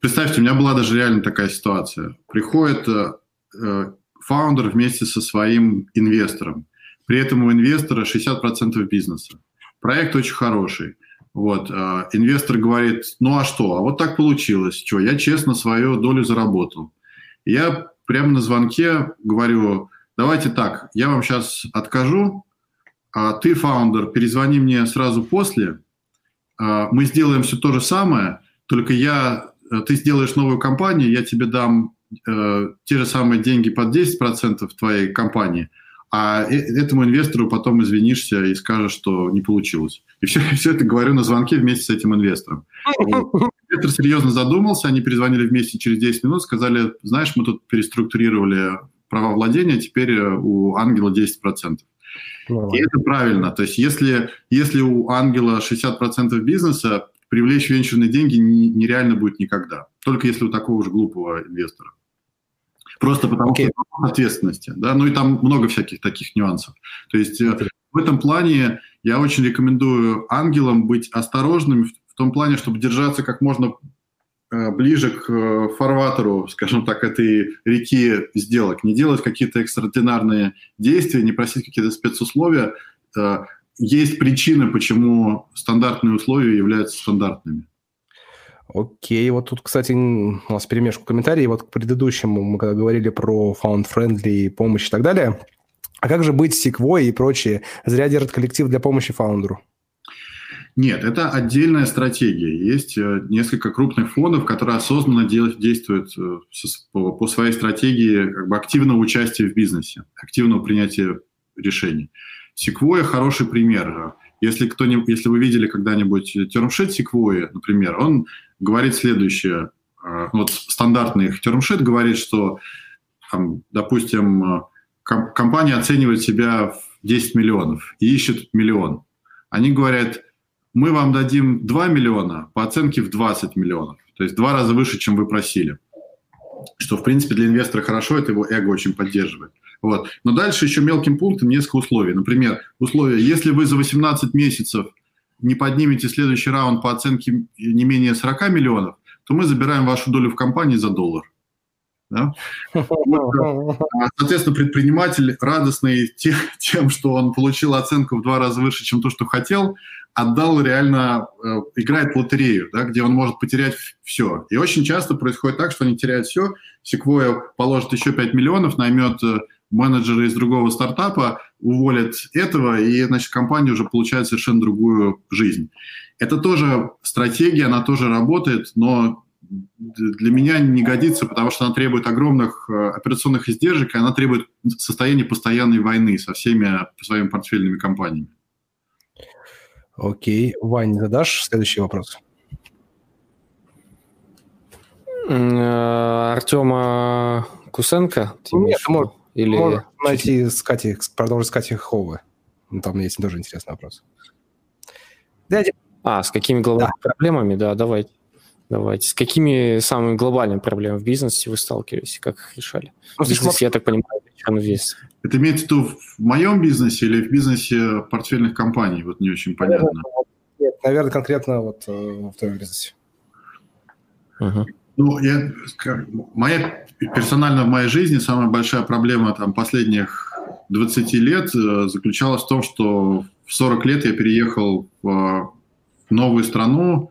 представьте, у меня была даже реально такая ситуация. Приходит э, фаундер вместе со своим инвестором. При этом у инвестора 60% бизнеса. Проект очень хороший. Вот, э, инвестор говорит, ну а что, а вот так получилось, что, я честно свою долю заработал. Я прямо на звонке говорю, давайте так, я вам сейчас откажу, а ты, фаундер, перезвони мне сразу после, а, мы сделаем все то же самое, только я, э, ты сделаешь новую компанию, я тебе дам э, те же самые деньги под 10% твоей компании, а э, этому инвестору потом извинишься и скажешь, что не получилось. И все, все это говорю на звонке вместе с этим инвестором. Инвестор серьезно задумался, они перезвонили вместе через 10 минут, сказали, знаешь, мы тут переструктурировали права владения, теперь у Ангела 10%. Ну, и это правильно. То есть если, если у ангела 60% бизнеса, привлечь венчурные деньги нереально будет никогда. Только если у такого же глупого инвестора. Просто потому okay. что ответственности. Да? Ну и там много всяких таких нюансов. То есть okay. Э, в этом плане я очень рекомендую ангелам быть осторожными в том плане, чтобы держаться как можно Э, ближе к э, фарватеру, скажем так, этой реки сделок, не делать какие-то экстраординарные действия, не просить какие-то спецусловия. Есть причины, почему стандартные условия являются стандартными. Окей, вот тут, кстати, у нас перемешку комментариев. Вот к предыдущему мы когда говорили про founder-friendly помощь и так далее. А как же быть секвой и прочее? Зря держит коллектив для помощи фаундеру. Нет, это отдельная стратегия. Есть э, несколько крупных фондов, которые осознанно действуют э, по своей стратегии как бы активного участия в бизнесе, активного принятия решений. Sequoia хороший пример. Если, кто не, если вы видели когда-нибудь термшит Sequoia, например, он говорит следующее. Э, вот стандартный их термшит говорит, что, там, допустим, компания оценивает себя в 10 миллионов и ищет миллион. Они говорят, мы вам дадим 2 миллиона по оценке в 20 миллионов. То есть два раза выше, чем вы просили. Что, в принципе, для инвестора хорошо, это его эго очень поддерживает. Вот. Но дальше еще мелким пунктом несколько условий. Например, условия, если вы за 18 месяцев не поднимете следующий раунд по оценке не менее 40 миллионов, то мы забираем вашу долю в компании за доллар. Да? А, соответственно, предприниматель радостный тем, что он получил оценку в два раза выше, чем то, что хотел, отдал реально, э, играет в лотерею, да, где он может потерять все. И очень часто происходит так, что они теряют все. Секвоя положит еще 5 миллионов, наймет э, менеджера из другого стартапа, уволит этого, и, значит, компания уже получает совершенно другую жизнь. Это тоже стратегия, она тоже работает, но для меня не годится, потому что она требует огромных э, операционных издержек, и она требует состояния постоянной войны со всеми своими портфельными компаниями. Окей. Вань, задашь следующий вопрос? Э, Артема Кусенко? Нет, может, Или... можно найти с Катей, продолжить с Катей Ховы. Ну, там есть тоже интересный вопрос. Дядя. А, с какими главными да. проблемами? Да, давайте. Давайте. С какими самыми глобальными проблемами в бизнесе вы сталкиваетесь? Как их решали? Ну, в бизнесе, я так понимаю, весь. Это имеется в виду в моем бизнесе или в бизнесе портфельных компаний? Вот не очень понятно. Наверное, нет, наверное конкретно вот э, в твоем бизнесе. Угу. Ну, я, моя, персонально в моей жизни самая большая проблема там, последних 20 лет э, заключалась в том, что в 40 лет я переехал в новую страну,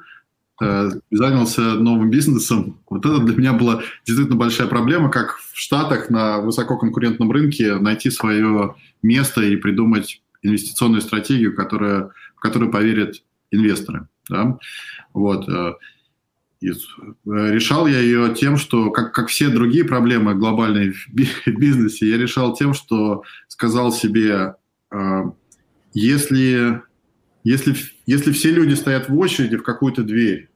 э, занялся новым бизнесом. Вот это для меня была действительно большая проблема, как в Штатах на высококонкурентном рынке найти свое место и придумать инвестиционную стратегию, которая, в которую поверят инвесторы. Да? Вот. Э, и решал я ее тем, что, как, как все другие проблемы глобальной в бизнесе, я решал тем, что сказал себе, э, если если, если все люди стоят в очереди в какую-то дверь,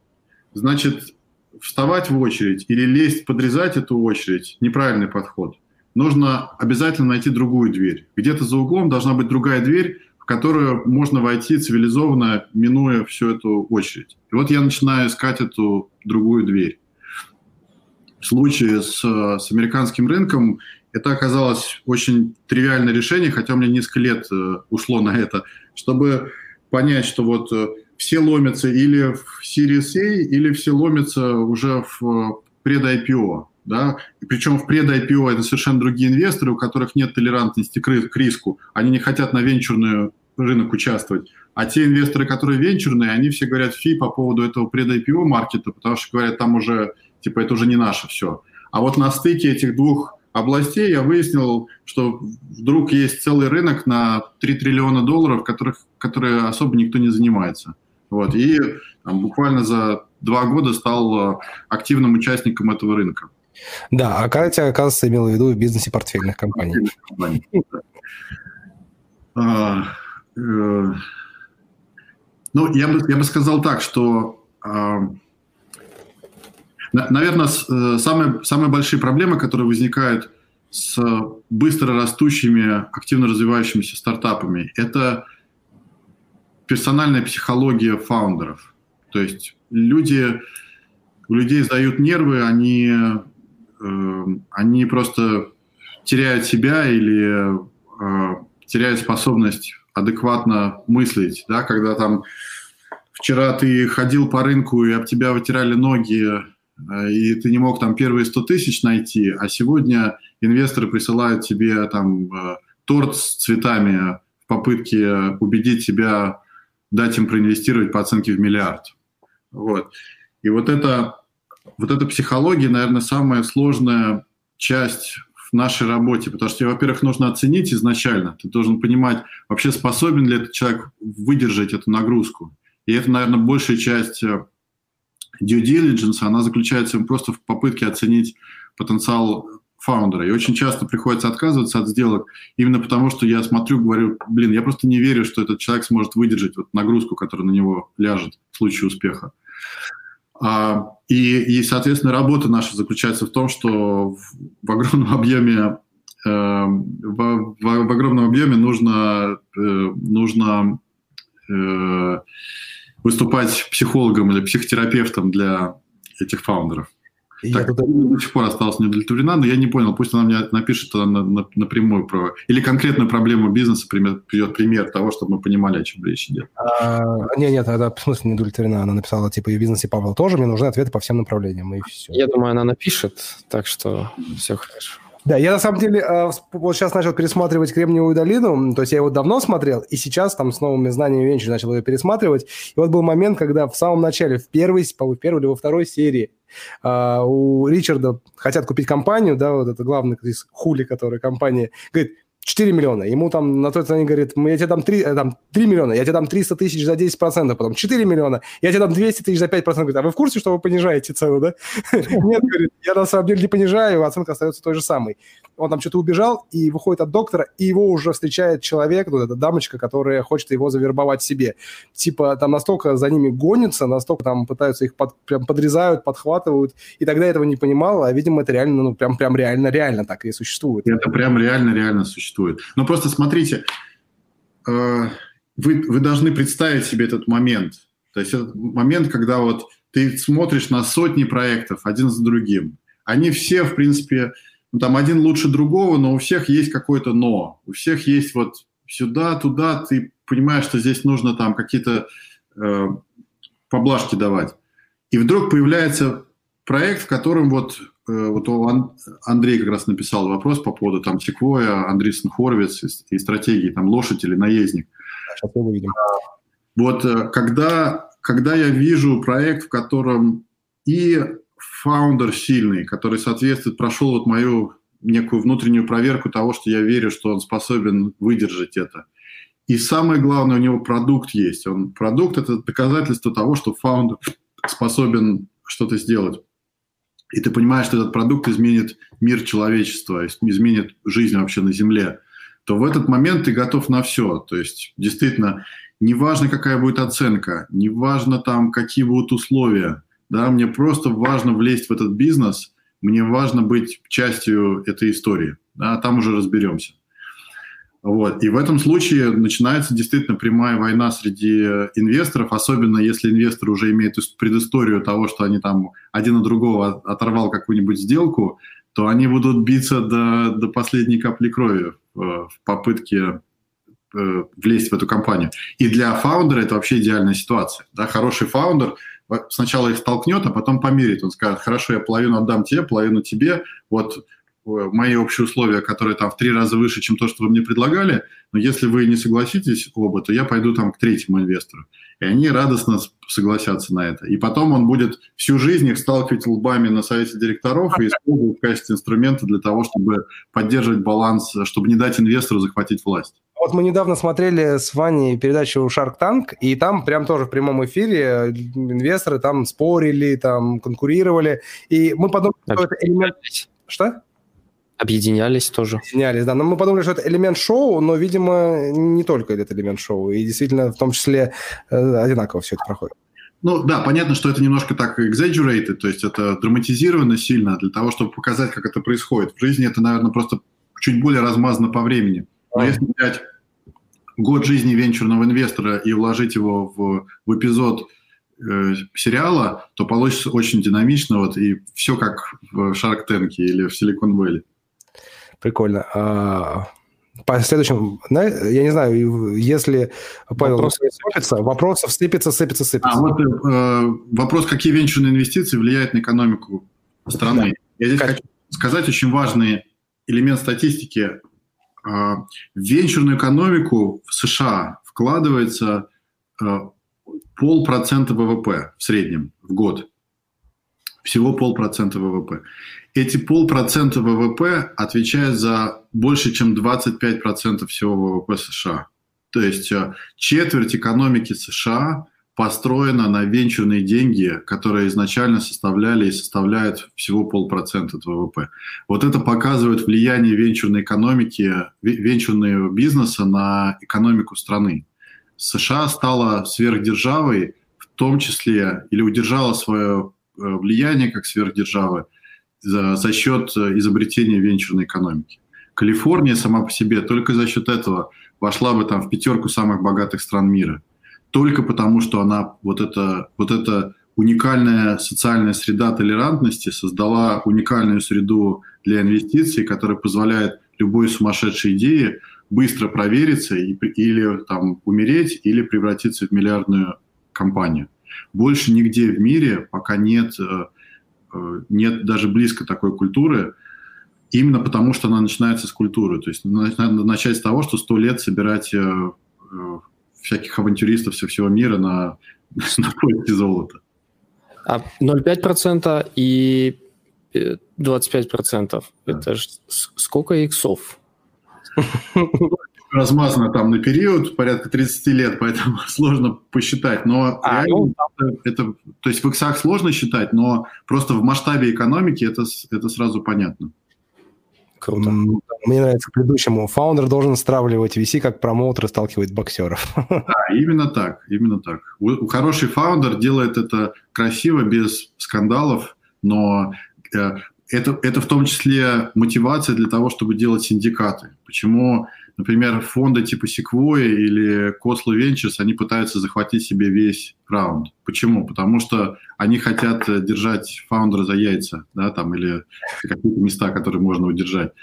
значит, вставать в очередь или лезть, подрезать эту очередь – неправильный подход. Нужно обязательно найти другую дверь. Где-то за углом должна быть другая дверь, в которую можно войти цивилизованно, минуя всю эту очередь. И вот я начинаю искать эту другую дверь. В случае с, с американским рынком это оказалось очень тривиальное решение, хотя меня несколько лет э, ушло на это, чтобы понять, что вот э, все ломятся или в Series A, или все ломятся уже в э, пред-IPO. Да? Причем в пред-IPO это совершенно другие инвесторы, у которых нет толерантности к риску. Они не хотят на венчурный рынок участвовать. А те инвесторы, которые венчурные, они все говорят фи по поводу этого пред-IPO маркета, потому что говорят, там уже, типа, это уже не наше все. А вот на стыке этих двух областей я выяснил, что вдруг есть целый рынок на 3 триллиона долларов, которых, которые особо никто не занимается. Вот. И там, буквально за два года стал э, активным участником этого рынка. Да, а Катя, оказывается, имела в виду в бизнесе портфельных компаний. А, э, ну, я бы, я бы сказал так, что а, Наверное, э, самые, самые большие проблемы, которые возникают с быстро растущими, активно развивающимися стартапами, это персональная психология фаундеров. То есть люди, у людей сдают нервы, они, они просто теряют себя или э, теряют способность адекватно мыслить, да, когда там вчера ты ходил по рынку и об тебя вытирали ноги Э, и ты не мог там первые 100 тысяч найти, а сегодня инвесторы присылают тебе там э, торт с цветами в попытке убедить тебя дать им проинвестировать по оценке в миллиард. Вот. И вот это, вот эта психология, наверное, самая сложная часть в нашей работе, потому что, во-первых, нужно оценить изначально, ты должен понимать, вообще способен ли этот человек выдержать эту нагрузку. И это, наверное, большая часть э, due diligence, она заключается просто в попытке оценить потенциал фаундера. И очень часто приходится отказываться от сделок именно потому, что я смотрю, говорю, блин, я просто не верю, что этот человек сможет выдержать вот нагрузку, которая на него ляжет в случае успеха. А, и, и, соответственно, работа наша заключается в том, что в, огромном объеме э, в, в, в огромном объеме нужно, э, нужно э, выступать психологом или психотерапевтом для этих фаундеров. Я так, туда... до сих пор осталась не удовлетворена, но я не понял, пусть она мне напишет на, на, напрямую про... Или конкретную проблему бизнеса придет пример того, чтобы мы понимали, о чем речь идет. А, нет, нет, это в смысле не удовлетворена. Она написала, типа, и в бизнесе Павел тоже, мне нужны ответы по всем направлениям, и все. Я думаю, она напишет, так что все хорошо. Да, я на самом деле э, вот сейчас начал пересматривать Кремниевую долину, то есть я его давно смотрел, и сейчас там с новыми знаниями венчур начал ее пересматривать. И вот был момент, когда в самом начале, в первой, по первой или во второй серии э, у Ричарда хотят купить компанию, да, вот это главный хули, который компания, говорит, 4 миллиона. Ему там на той стороне говорит, я тебе дам 3, э, там, 3 миллиона, я тебе дам 300 тысяч за 10%, потом 4 миллиона, я тебе дам 200 тысяч за 5%. Говорит, а вы в курсе, что вы понижаете цену, да? Нет, говорит, я на самом деле не понижаю, оценка остается той же самой. Он там что-то убежал и выходит от доктора, и его уже встречает человек, ну, эта дамочка, которая хочет его завербовать себе. Типа там настолько за ними гонятся, настолько там пытаются их под, прям подрезают, подхватывают, и тогда этого не понимал, а, видимо, это реально, ну, прям, прям реально, реально так и существует. Это прям реально, реально существует существует. Но просто смотрите, э, вы, вы должны представить себе этот момент. То есть этот момент, когда вот ты смотришь на сотни проектов один за другим. Они все, в принципе, ну, там один лучше другого, но у всех есть какое-то «но». У всех есть вот сюда, туда, ты понимаешь, что здесь нужно там какие-то э, поблажки давать. И вдруг появляется проект, в котором вот Э, вот Андрей как раз написал вопрос по поводу там Секвоя, Андрейсон Хорвиц и, и стратегии, там лошадь или наездник. Сейчас мы увидим. Вот э, когда, когда я вижу проект, в котором и фаундер сильный, который соответствует, прошел вот мою некую внутреннюю проверку того, что я верю, что он способен выдержать это. И самое главное, у него продукт есть. Он, продукт – это доказательство того, что фаундер способен что-то сделать и ты понимаешь, что этот продукт изменит мир человечества, изменит жизнь вообще на Земле, то в этот момент ты готов на все. То есть действительно, неважно, какая будет оценка, неважно там, какие будут условия, да, мне просто важно влезть в этот бизнес, мне важно быть частью этой истории, да, там уже разберемся. Вот. И в этом случае начинается действительно прямая война среди инвесторов, особенно если инвестор уже имеет предысторию того, что они там один от другого оторвал какую-нибудь сделку, то они будут биться до, до последней капли крови э, в попытке э, влезть в эту компанию. И для фаундера это вообще идеальная ситуация. Да? Хороший фаундер сначала их столкнет, а потом померит. Он скажет, хорошо, я половину отдам тебе, половину тебе. Вот мои общие условия, которые там в три раза выше, чем то, что вы мне предлагали, но если вы не согласитесь оба, то я пойду там к третьему инвестору. И они радостно согласятся на это. И потом он будет всю жизнь их сталкивать лбами на совете директоров и использовать в качестве инструмента для того, чтобы поддерживать баланс, чтобы не дать инвестору захватить власть. Вот мы недавно смотрели с Ваней передачу Shark Tank, и там прям тоже в прямом эфире инвесторы там спорили, там конкурировали, и мы подумали, что это элемент... Что? Объединялись тоже. Объединялись, да. Но мы подумали, что это элемент шоу, но, видимо, не только этот элемент шоу. И действительно, в том числе, э, одинаково все это проходит. Ну да, понятно, что это немножко так exaggerated, то есть это драматизировано сильно для того, чтобы показать, как это происходит. В жизни это, наверное, просто чуть более размазано по времени. Но если взять год жизни венчурного инвестора и вложить его в, в эпизод э, сериала, то получится очень динамично, вот, и все как в Shark Tank или в Silicon Valley. Прикольно. А, по следующему, я не знаю, если Павел вопрос сыпется, вопросов сыпется, сыпется, сыпется. А вот э, вопрос, какие венчурные инвестиции влияют на экономику страны. Да. Я здесь как? хочу сказать очень важный элемент статистики. Э, в венчурную экономику в США вкладывается э, полпроцента ВВП в среднем в год. Всего полпроцента ВВП. Эти полпроцента ВВП отвечают за больше, чем 25% всего ВВП США. То есть э, четверть экономики США построена на венчурные деньги, которые изначально составляли и составляют всего полпроцента от ВВП. Вот это показывает влияние венчурной экономики, венчурного бизнеса на экономику страны. США стала сверхдержавой, в том числе, или удержала свое э, влияние как сверхдержавы – за, за счет э, изобретения венчурной экономики. Калифорния сама по себе только за счет этого вошла бы там в пятерку самых богатых стран мира. Только потому, что она вот это, вот это уникальная социальная среда толерантности создала уникальную среду для инвестиций, которая позволяет любой сумасшедшей идее быстро провериться и, или там умереть, или превратиться в миллиардную компанию. Больше нигде в мире пока нет э, нет даже близко такой культуры, именно потому что она начинается с культуры. То есть надо начать с того, что сто лет собирать э, э, всяких авантюристов со всего мира на, на поиске золота. А 0,5% и 25% да. это же сколько иксов? размазано там на период, порядка 30 лет, поэтому сложно посчитать. Но а, реально, ну, это, то есть в иксах сложно считать, но просто в масштабе экономики это, это сразу понятно. Круто. Мне нравится к предыдущему. Фаундер должен стравливать VC, как промоутер сталкивает боксеров. Да, именно так, именно так. Хороший фаундер делает это красиво, без скандалов, но э, это, это в том числе мотивация для того, чтобы делать синдикаты. Почему Например, фонды типа Sequoia или Khosla Ventures, они пытаются захватить себе весь раунд. Почему? Потому что они хотят держать фаундера за яйца, да, там, или какие-то места, которые можно удержать.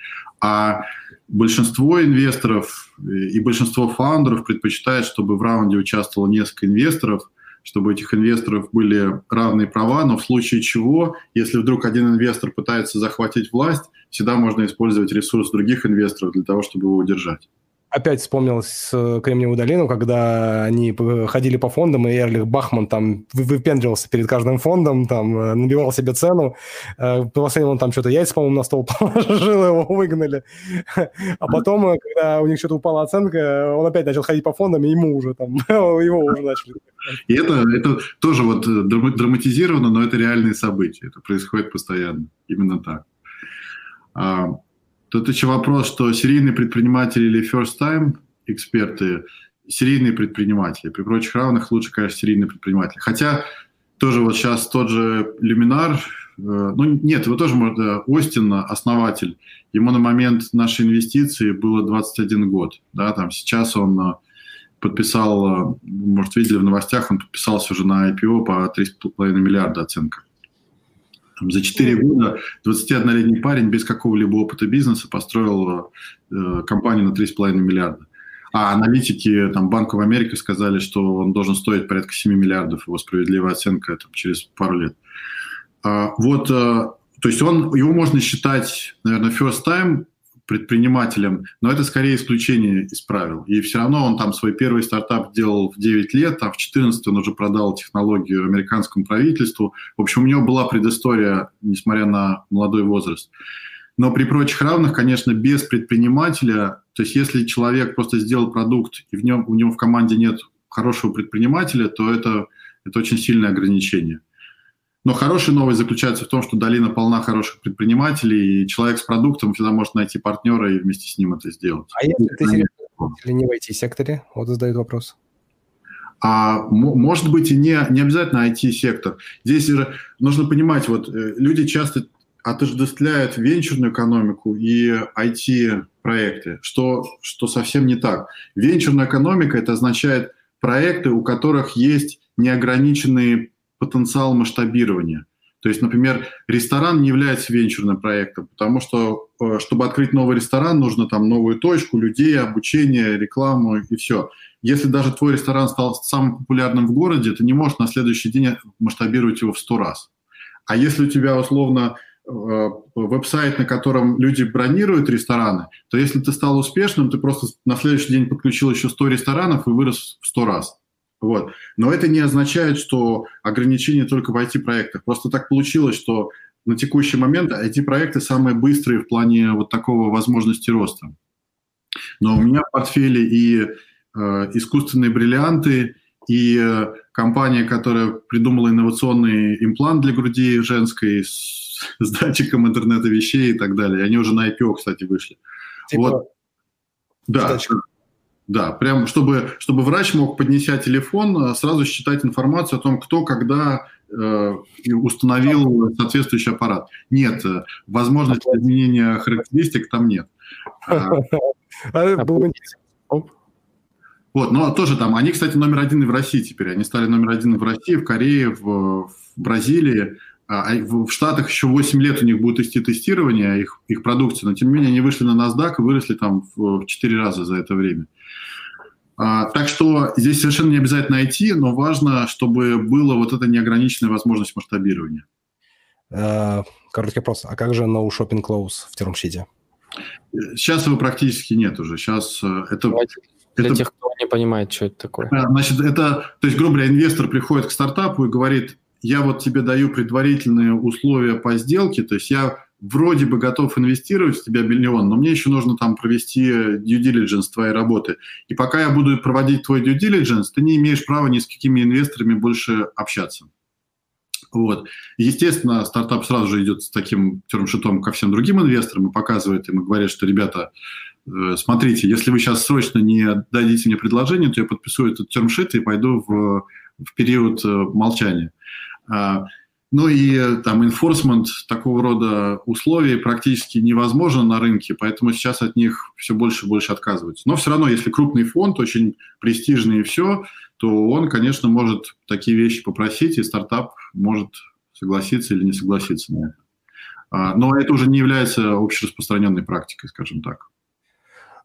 А большинство инвесторов и большинство фаундеров предпочитают, чтобы в раунде участвовало несколько инвесторов – чтобы у этих инвесторов были равные права, но в случае чего, если вдруг один инвестор пытается захватить власть, всегда можно использовать ресурс других инвесторов для того, чтобы его удержать опять вспомнилось Кремниевую долину, когда они ходили по фондам, и Эрлих Бахман там выпендривался перед каждым фондом, там э, набивал себе цену. Э, Последним он там что-то яйца, по-моему, на стол положил, его выгнали. А потом, э, когда у них что-то упала оценка, он опять начал ходить по фондам, и ему уже там, его уже начали. И это, это тоже вот драматизировано, но это реальные события. Это происходит постоянно. Именно так. А, Тут еще вопрос, что серийные предприниматели или first time эксперты, серийные предприниматели. При прочих равных лучше, конечно, серийные предприниматели. Хотя тоже вот сейчас тот же Люминар, э, ну нет, его тоже можно, Остин, основатель, ему на момент нашей инвестиции было 21 год, да, там сейчас он э, подписал, э, может, видели в новостях, он подписался уже на IPO по 3,5 миллиарда оценка. Там, за 4 года 21-летний парень без какого-либо опыта бизнеса построил э, компанию на 3,5 миллиарда. А аналитики там, Банка в Америке сказали, что он должен стоить порядка 7 миллиардов, его справедливая оценка там, через пару лет. А, вот, э, то есть он, его можно считать, наверное, first time предпринимателем, но это скорее исключение из правил. И все равно он там свой первый стартап делал в 9 лет, а в 14 он уже продал технологию американскому правительству. В общем, у него была предыстория, несмотря на молодой возраст. Но при прочих равных, конечно, без предпринимателя, то есть если человек просто сделал продукт, и в нем, у него в команде нет хорошего предпринимателя, то это, это очень сильное ограничение. Но хорошая новость заключается в том, что долина полна хороших предпринимателей, и человек с продуктом всегда может найти партнера и вместе с ним это сделать. А если ты или не в IT-секторе? Вот задают вопрос. А может быть и не, не обязательно IT-сектор. Здесь же нужно понимать, вот э, люди часто отождествляют венчурную экономику и IT-проекты, что, что совсем не так. Венчурная экономика – это означает проекты, у которых есть неограниченные потенциал масштабирования. То есть, например, ресторан не является венчурным проектом, потому что, э, чтобы открыть новый ресторан, нужно там новую точку, людей, обучение, рекламу и все. Если даже твой ресторан стал самым популярным в городе, ты не можешь на следующий день масштабировать его в сто раз. А если у тебя условно э, веб-сайт, на котором люди бронируют рестораны, то если ты стал успешным, ты просто на следующий день подключил еще 100 ресторанов и вырос в 100 раз. Вот. Но это не означает, что ограничения только в IT-проектах. Просто так получилось, что на текущий момент IT-проекты самые быстрые в плане вот такого возможности роста. Но у меня в портфеле и э, искусственные бриллианты, и э, компания, которая придумала инновационный имплант для груди женской с, с датчиком интернета вещей и так далее. Они уже на IPO, кстати, вышли. Типа вот. Да. Датчик. Да, прям чтобы, чтобы врач мог, поднеся телефон, э, сразу считать информацию о том, кто когда э, установил соответствующий аппарат. Нет, э, возможности изменения характеристик там нет. А, а вот, но тоже там, они, кстати, номер один и в России теперь. Они стали номер один в России, в Корее, в, в Бразилии. А, а в Штатах еще 8 лет у них будет идти тестирование их, их продукции, но тем не менее они вышли на NASDAQ и выросли там в 4 раза за это время. А, так что здесь совершенно не обязательно IT, но важно, чтобы была вот эта неограниченная возможность масштабирования. А, короткий вопрос. А как же no shopping close в термшите? Сейчас его практически нет уже. Сейчас э, это... Для это, тех, кто не понимает, что это такое. Значит, это, то есть, грубо говоря, инвестор приходит к стартапу и говорит, я вот тебе даю предварительные условия по сделке, то есть я вроде бы готов инвестировать в тебя миллион, но мне еще нужно там провести due diligence твоей работы. И пока я буду проводить твой due diligence, ты не имеешь права ни с какими инвесторами больше общаться. Вот. Естественно, стартап сразу же идет с таким термшитом ко всем другим инвесторам и показывает им и говорит, что, ребята, э, смотрите, если вы сейчас срочно не дадите мне предложение, то я подпишу этот термшит и пойду в, в период э, молчания. А, ну и э, там enforcement такого рода условий практически невозможно на рынке, поэтому сейчас от них все больше и больше отказываются. Но все равно, если крупный фонд, очень престижный и все, то он, конечно, может такие вещи попросить, и стартап может согласиться или не согласиться на это. А, но это уже не является общераспространенной практикой, скажем так.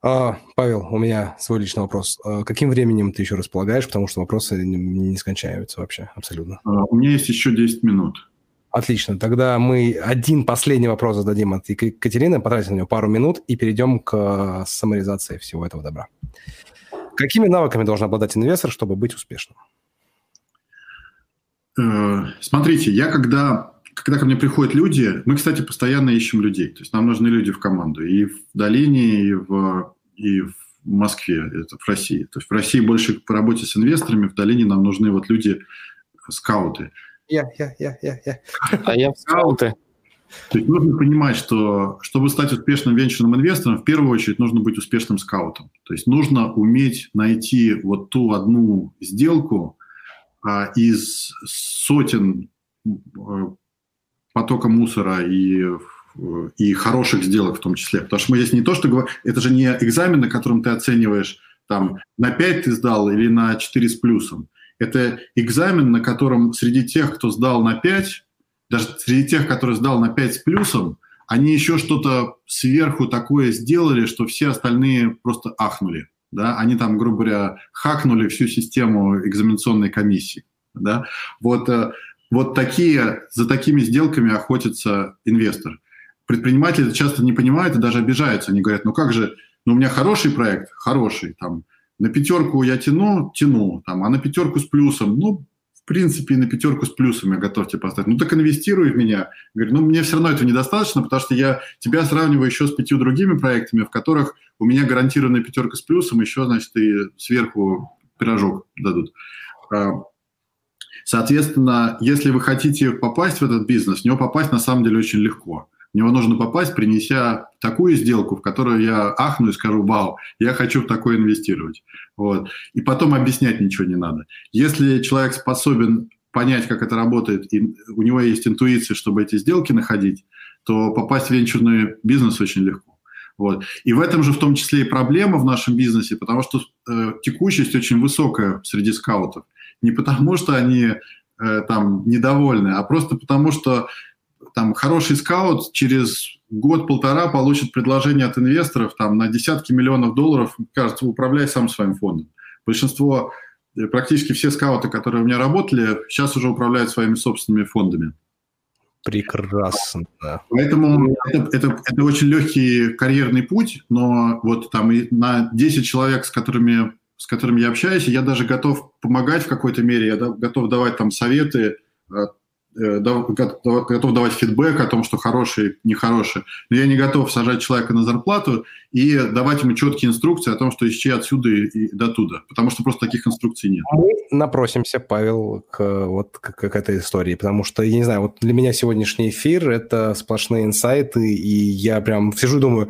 А, Павел, у меня свой личный вопрос. А, каким временем ты еще располагаешь? Потому что вопросы не, не скончаются вообще, абсолютно. А, у меня есть еще 10 минут. Отлично. Тогда мы один последний вопрос зададим от Екатерины, потратим на него пару минут и перейдем к саморизации всего этого добра. Какими навыками должен обладать инвестор, чтобы быть успешным? Э, смотрите, я когда когда ко мне приходят люди, мы, кстати, постоянно ищем людей. То есть нам нужны люди в команду. И в долине, и в, и в Москве, это в России. То есть в России больше по работе с инвесторами, в долине нам нужны вот люди, скауты. Я, я, я, я, я. А я в скауты. То есть нужно понимать, что чтобы стать успешным венчурным инвестором, в первую очередь нужно быть успешным скаутом. То есть нужно уметь найти вот ту одну сделку а, из сотен а, потока мусора и и хороших сделок в том числе. Потому что мы здесь не то, что говорим, это же не экзамен, на котором ты оцениваешь, там, на 5 ты сдал или на 4 с плюсом. Это экзамен, на котором среди тех, кто сдал на 5, даже среди тех, которые сдал на 5 с плюсом, они еще что-то сверху такое сделали, что все остальные просто ахнули. Да? Они там, грубо говоря, хакнули всю систему экзаменационной комиссии. Да? Вот э, вот такие, за такими сделками охотится инвестор. Предприниматели часто не понимают и даже обижаются. Они говорят, ну как же, ну у меня хороший проект, хороший, там, на пятерку я тяну, тяну, там, а на пятерку с плюсом, ну, в принципе, на пятерку с плюсом я готов тебе поставить. Ну, так инвестируй в меня. Говорю, ну, мне все равно этого недостаточно, потому что я тебя сравниваю еще с пятью другими проектами, в которых у меня гарантированная пятерка с плюсом, еще, значит, и сверху пирожок дадут. Соответственно, если вы хотите попасть в этот бизнес, в него попасть на самом деле очень легко. В него нужно попасть, принеся такую сделку, в которую я ахну и скажу, вау, я хочу в такое инвестировать. Вот. И потом объяснять ничего не надо. Если человек способен понять, как это работает, и у него есть интуиция, чтобы эти сделки находить, то попасть в венчурный бизнес очень легко. Вот. И в этом же в том числе и проблема в нашем бизнесе, потому что э, текучесть очень высокая среди скаутов не потому, что они э, там недовольны, а просто потому, что там хороший скаут через год-полтора получит предложение от инвесторов там, на десятки миллионов долларов, кажется, управляй сам своим фондом. Большинство, э, практически все скауты, которые у меня работали, сейчас уже управляют своими собственными фондами. Прекрасно. Поэтому это, это, это очень легкий карьерный путь, но вот там и на 10 человек, с которыми с которыми я общаюсь, и я даже готов помогать в какой-то мере, я готов давать там советы, э, э, готов давать фидбэк о том, что хороший, нехороший. Но я не готов сажать человека на зарплату и давать ему четкие инструкции о том, что ищи отсюда и до туда, потому что просто таких инструкций нет. Мы напросимся, Павел, к, вот, к, к этой истории, потому что, я не знаю, вот для меня сегодняшний эфир – это сплошные инсайты, и я прям сижу и думаю,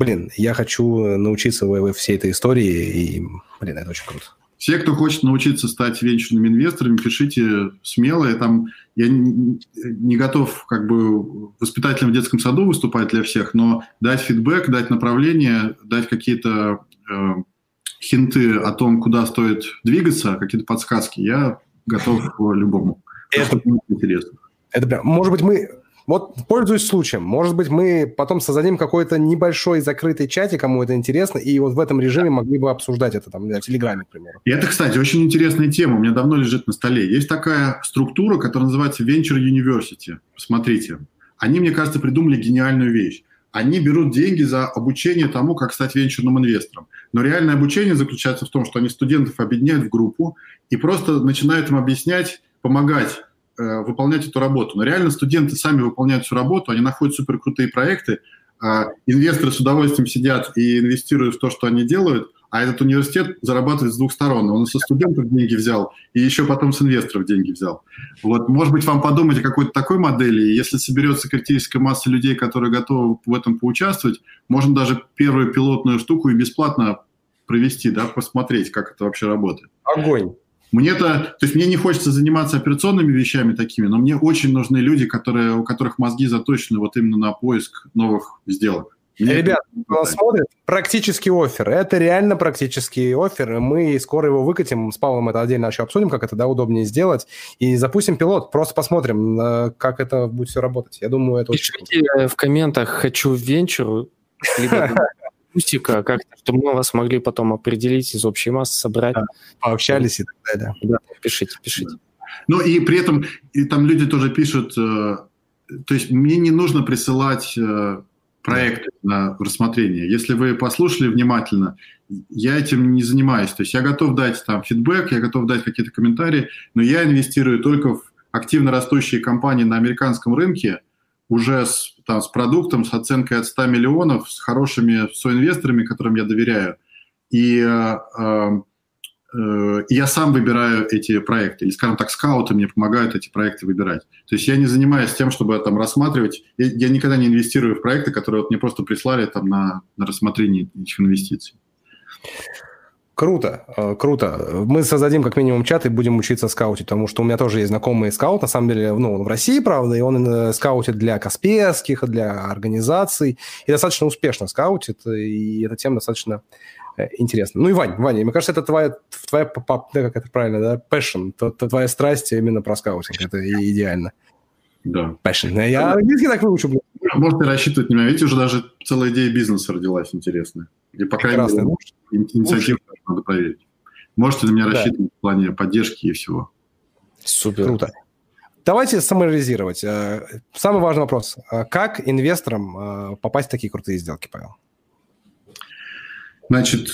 блин, я хочу научиться всей этой истории, и, блин, это очень круто. Все, кто хочет научиться стать венчурными инвесторами, пишите смело. Я, там, я не, готов как бы воспитателем в детском саду выступать для всех, но дать фидбэк, дать направление, дать какие-то э, хинты о том, куда стоит двигаться, какие-то подсказки, я готов любому. Это интересно. Это прям, может быть, мы вот, пользуясь случаем, может быть, мы потом создадим какой-то небольшой закрытый чатик, кому это интересно, и вот в этом режиме могли бы обсуждать это там в Телеграме, к примеру. И это, кстати, очень интересная тема, у меня давно лежит на столе. Есть такая структура, которая называется Venture University. Посмотрите. Они, мне кажется, придумали гениальную вещь. Они берут деньги за обучение тому, как стать венчурным инвестором. Но реальное обучение заключается в том, что они студентов объединяют в группу и просто начинают им объяснять, помогать выполнять эту работу. Но реально студенты сами выполняют всю работу, они находят суперкрутые проекты, э, инвесторы с удовольствием сидят и инвестируют в то, что они делают, а этот университет зарабатывает с двух сторон. Он со студентов деньги взял и еще потом с инвесторов деньги взял. Вот, может быть, вам подумать о какой-то такой модели, если соберется критическая масса людей, которые готовы в этом поучаствовать, можно даже первую пилотную штуку и бесплатно провести, да, посмотреть, как это вообще работает. Огонь. Мне-то, то есть мне не хочется заниматься операционными вещами такими, но мне очень нужны люди, которые, у которых мозги заточены вот именно на поиск новых сделок. Мне Ребят, кто смотрит, практический офер. Это реально практический офер. Мы скоро его выкатим. С Павлом это отдельно еще обсудим, как это да, удобнее сделать. И запустим пилот. Просто посмотрим, э, как это будет все работать. Я думаю, это Пишите очень... в комментах «хочу венчур», либо акустика, как-то, чтобы мы вас могли потом определить из общей массы, собрать. Да, пообщались и так далее. Да, пишите, пишите. Ну и при этом и там люди тоже пишут, э, то есть мне не нужно присылать э, проекты на рассмотрение. Если вы послушали внимательно, я этим не занимаюсь. То есть я готов дать там фидбэк, я готов дать какие-то комментарии, но я инвестирую только в активно растущие компании на американском рынке, уже с, там, с продуктом, с оценкой от 100 миллионов, с хорошими соинвесторами, которым я доверяю. И э, э, я сам выбираю эти проекты. Или, скажем так, скауты мне помогают эти проекты выбирать. То есть я не занимаюсь тем, чтобы там рассматривать. Я, я никогда не инвестирую в проекты, которые вот мне просто прислали там на, на рассмотрение этих инвестиций. Круто, э, круто. Мы создадим как минимум чат и будем учиться скаутить, потому что у меня тоже есть знакомый скаут, на самом деле, ну, он в России, правда, и он э, скаутит для Касперских, для организаций, и достаточно успешно скаутит, и эта тема достаточно э, интересна. Ну и Вань, Ваня, мне кажется, это твоя, твоя как это правильно, да, passion, это твоя страсть именно про скаутинг, это идеально. Да. Passion. Я английский так выучу, блин. Можете рассчитывать на меня. Видите, уже даже целая идея бизнеса родилась интересная. И, по крайней мере, инициативу надо проверить. Можете на меня да. рассчитывать в плане поддержки и всего. Супер. Круто. Давайте самореализировать. Э, самый важный вопрос. Э, как инвесторам э, попасть в такие крутые сделки, Павел? Значит,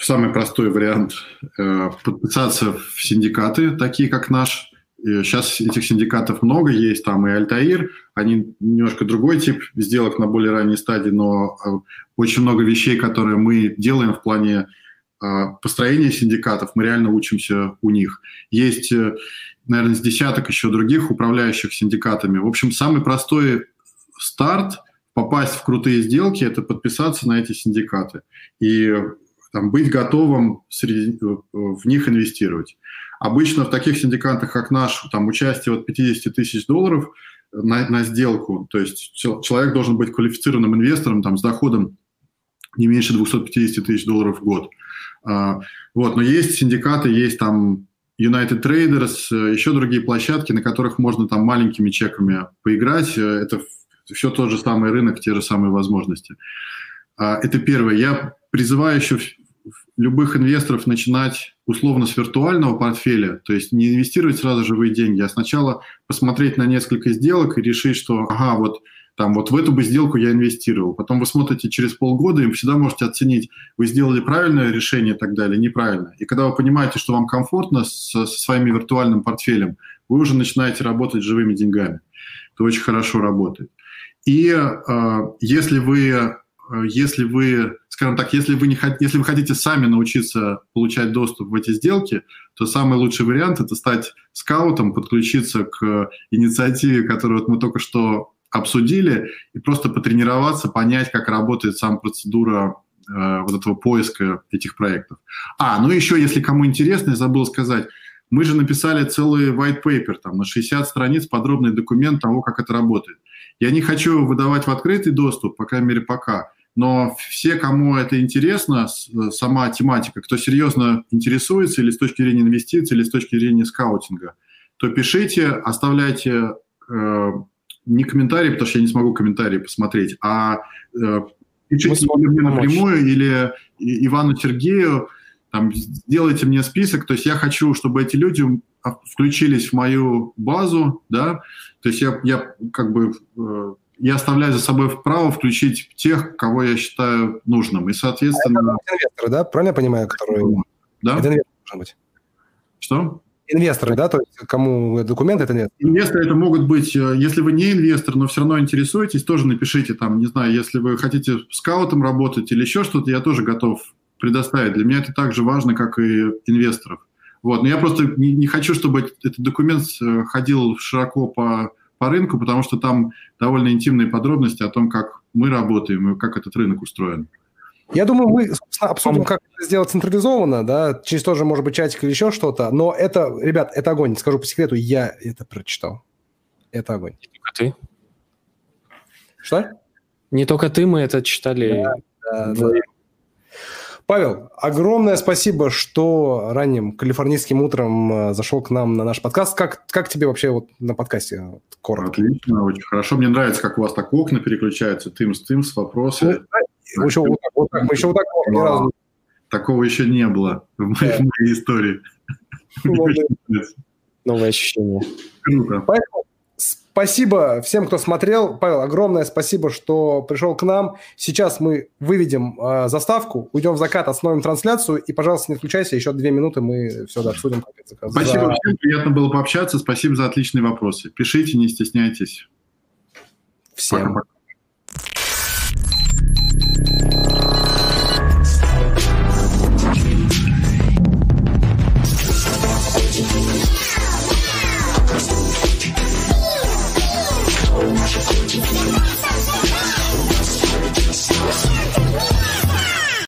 самый простой вариант – подписаться в синдикаты, такие как наш. Сейчас этих синдикатов много, есть там и Альтаир, они немножко другой тип сделок на более ранней стадии, но очень много вещей, которые мы делаем в плане а, построения синдикатов, мы реально учимся у них. Есть, э, наверное, с десяток еще других управляющих синдикатами. В общем, самый простой старт попасть в крутые сделки – это подписаться на эти синдикаты и там, быть готовым среди, э, в них инвестировать. Обычно в таких синдикатах, как наш, там участие от 50 тысяч долларов на, на сделку, то есть человек должен быть квалифицированным инвестором там, с доходом не меньше 250 тысяч долларов в год. А, вот, но есть синдикаты, есть там United Traders, э, еще другие площадки, на которых можно там маленькими чеками поиграть. Э, это все тот же самый рынок, те же самые возможности. А, это первое. Я призываю еще любых инвесторов начинать условно с виртуального портфеля, то есть не инвестировать сразу живые деньги, а сначала посмотреть на несколько сделок и решить, что ага, вот там вот в эту бы сделку я инвестировал. Потом вы смотрите через полгода, и всегда можете оценить, вы сделали правильное решение и так далее, неправильно. И когда вы понимаете, что вам комфортно со, со своим виртуальным портфелем, вы уже начинаете работать с живыми деньгами. Это очень хорошо работает. И э, если вы, если вы, скажем так, если вы, не, если вы хотите сами научиться получать доступ в эти сделки, то самый лучший вариант – это стать скаутом, подключиться к инициативе, которую вот мы только что обсудили, и просто потренироваться, понять, как работает сама процедура э, вот этого поиска этих проектов. А, ну еще, если кому интересно, я забыл сказать, мы же написали целый white paper, там, на 60 страниц подробный документ того, как это работает. Я не хочу выдавать в открытый доступ, по крайней мере, пока, но все, кому это интересно, сама тематика, кто серьезно интересуется или с точки зрения инвестиций, или с точки зрения скаутинга, то пишите, оставляйте э, не комментарии, потому что я не смогу комментарии посмотреть, а э, пишите мне напрямую или Ивану Сергею, там, сделайте мне список, то есть я хочу, чтобы эти люди включились в мою базу, да, то есть я, я как бы э, я оставляю за собой право включить тех, кого я считаю нужным, и соответственно. А инвесторы, да, правильно я понимаю, которые? Да. Это инвестор должен быть. Что? Инвесторы, да, то есть кому документы это нет? Инвесторы это могут быть, э, если вы не инвестор, но все равно интересуетесь, тоже напишите там, не знаю, если вы хотите скаутом работать или еще что-то, я тоже готов предоставить. Для меня это так же важно, как и инвесторов. Вот. Но я просто не, не хочу, чтобы этот документ э, ходил широко по, по рынку, потому что там довольно интимные подробности о том, как мы работаем и как этот рынок устроен. Я думаю, мы обсудим, как это сделать централизованно, да, через тоже, может быть, чатик или еще что-то. Но это, ребят, это огонь. Скажу по секрету, я это прочитал. Это огонь. Не только ты. Что? Не только ты, мы это читали. Да, да, да. Павел, огромное спасибо, что ранним калифорнийским утром э, зашел к нам на наш подкаст. Как, как тебе вообще вот на подкасте? Коротко. Отлично, очень хорошо. Мне нравится, как у вас так окна переключаются, тымс, тымс, вопросы. Ну, еще вот так, вот так, мы еще вот так ни разу. Такого еще не было в моей, да. в моей истории. Новое ощущение. Круто. Поэтому Спасибо всем, кто смотрел. Павел, огромное спасибо, что пришел к нам. Сейчас мы выведем э, заставку, уйдем в закат, остановим трансляцию. И, пожалуйста, не включайся, еще две минуты мы все обсудим. Спасибо за... всем, приятно было пообщаться. Спасибо за отличные вопросы. Пишите, не стесняйтесь. Всем. Пока-пока.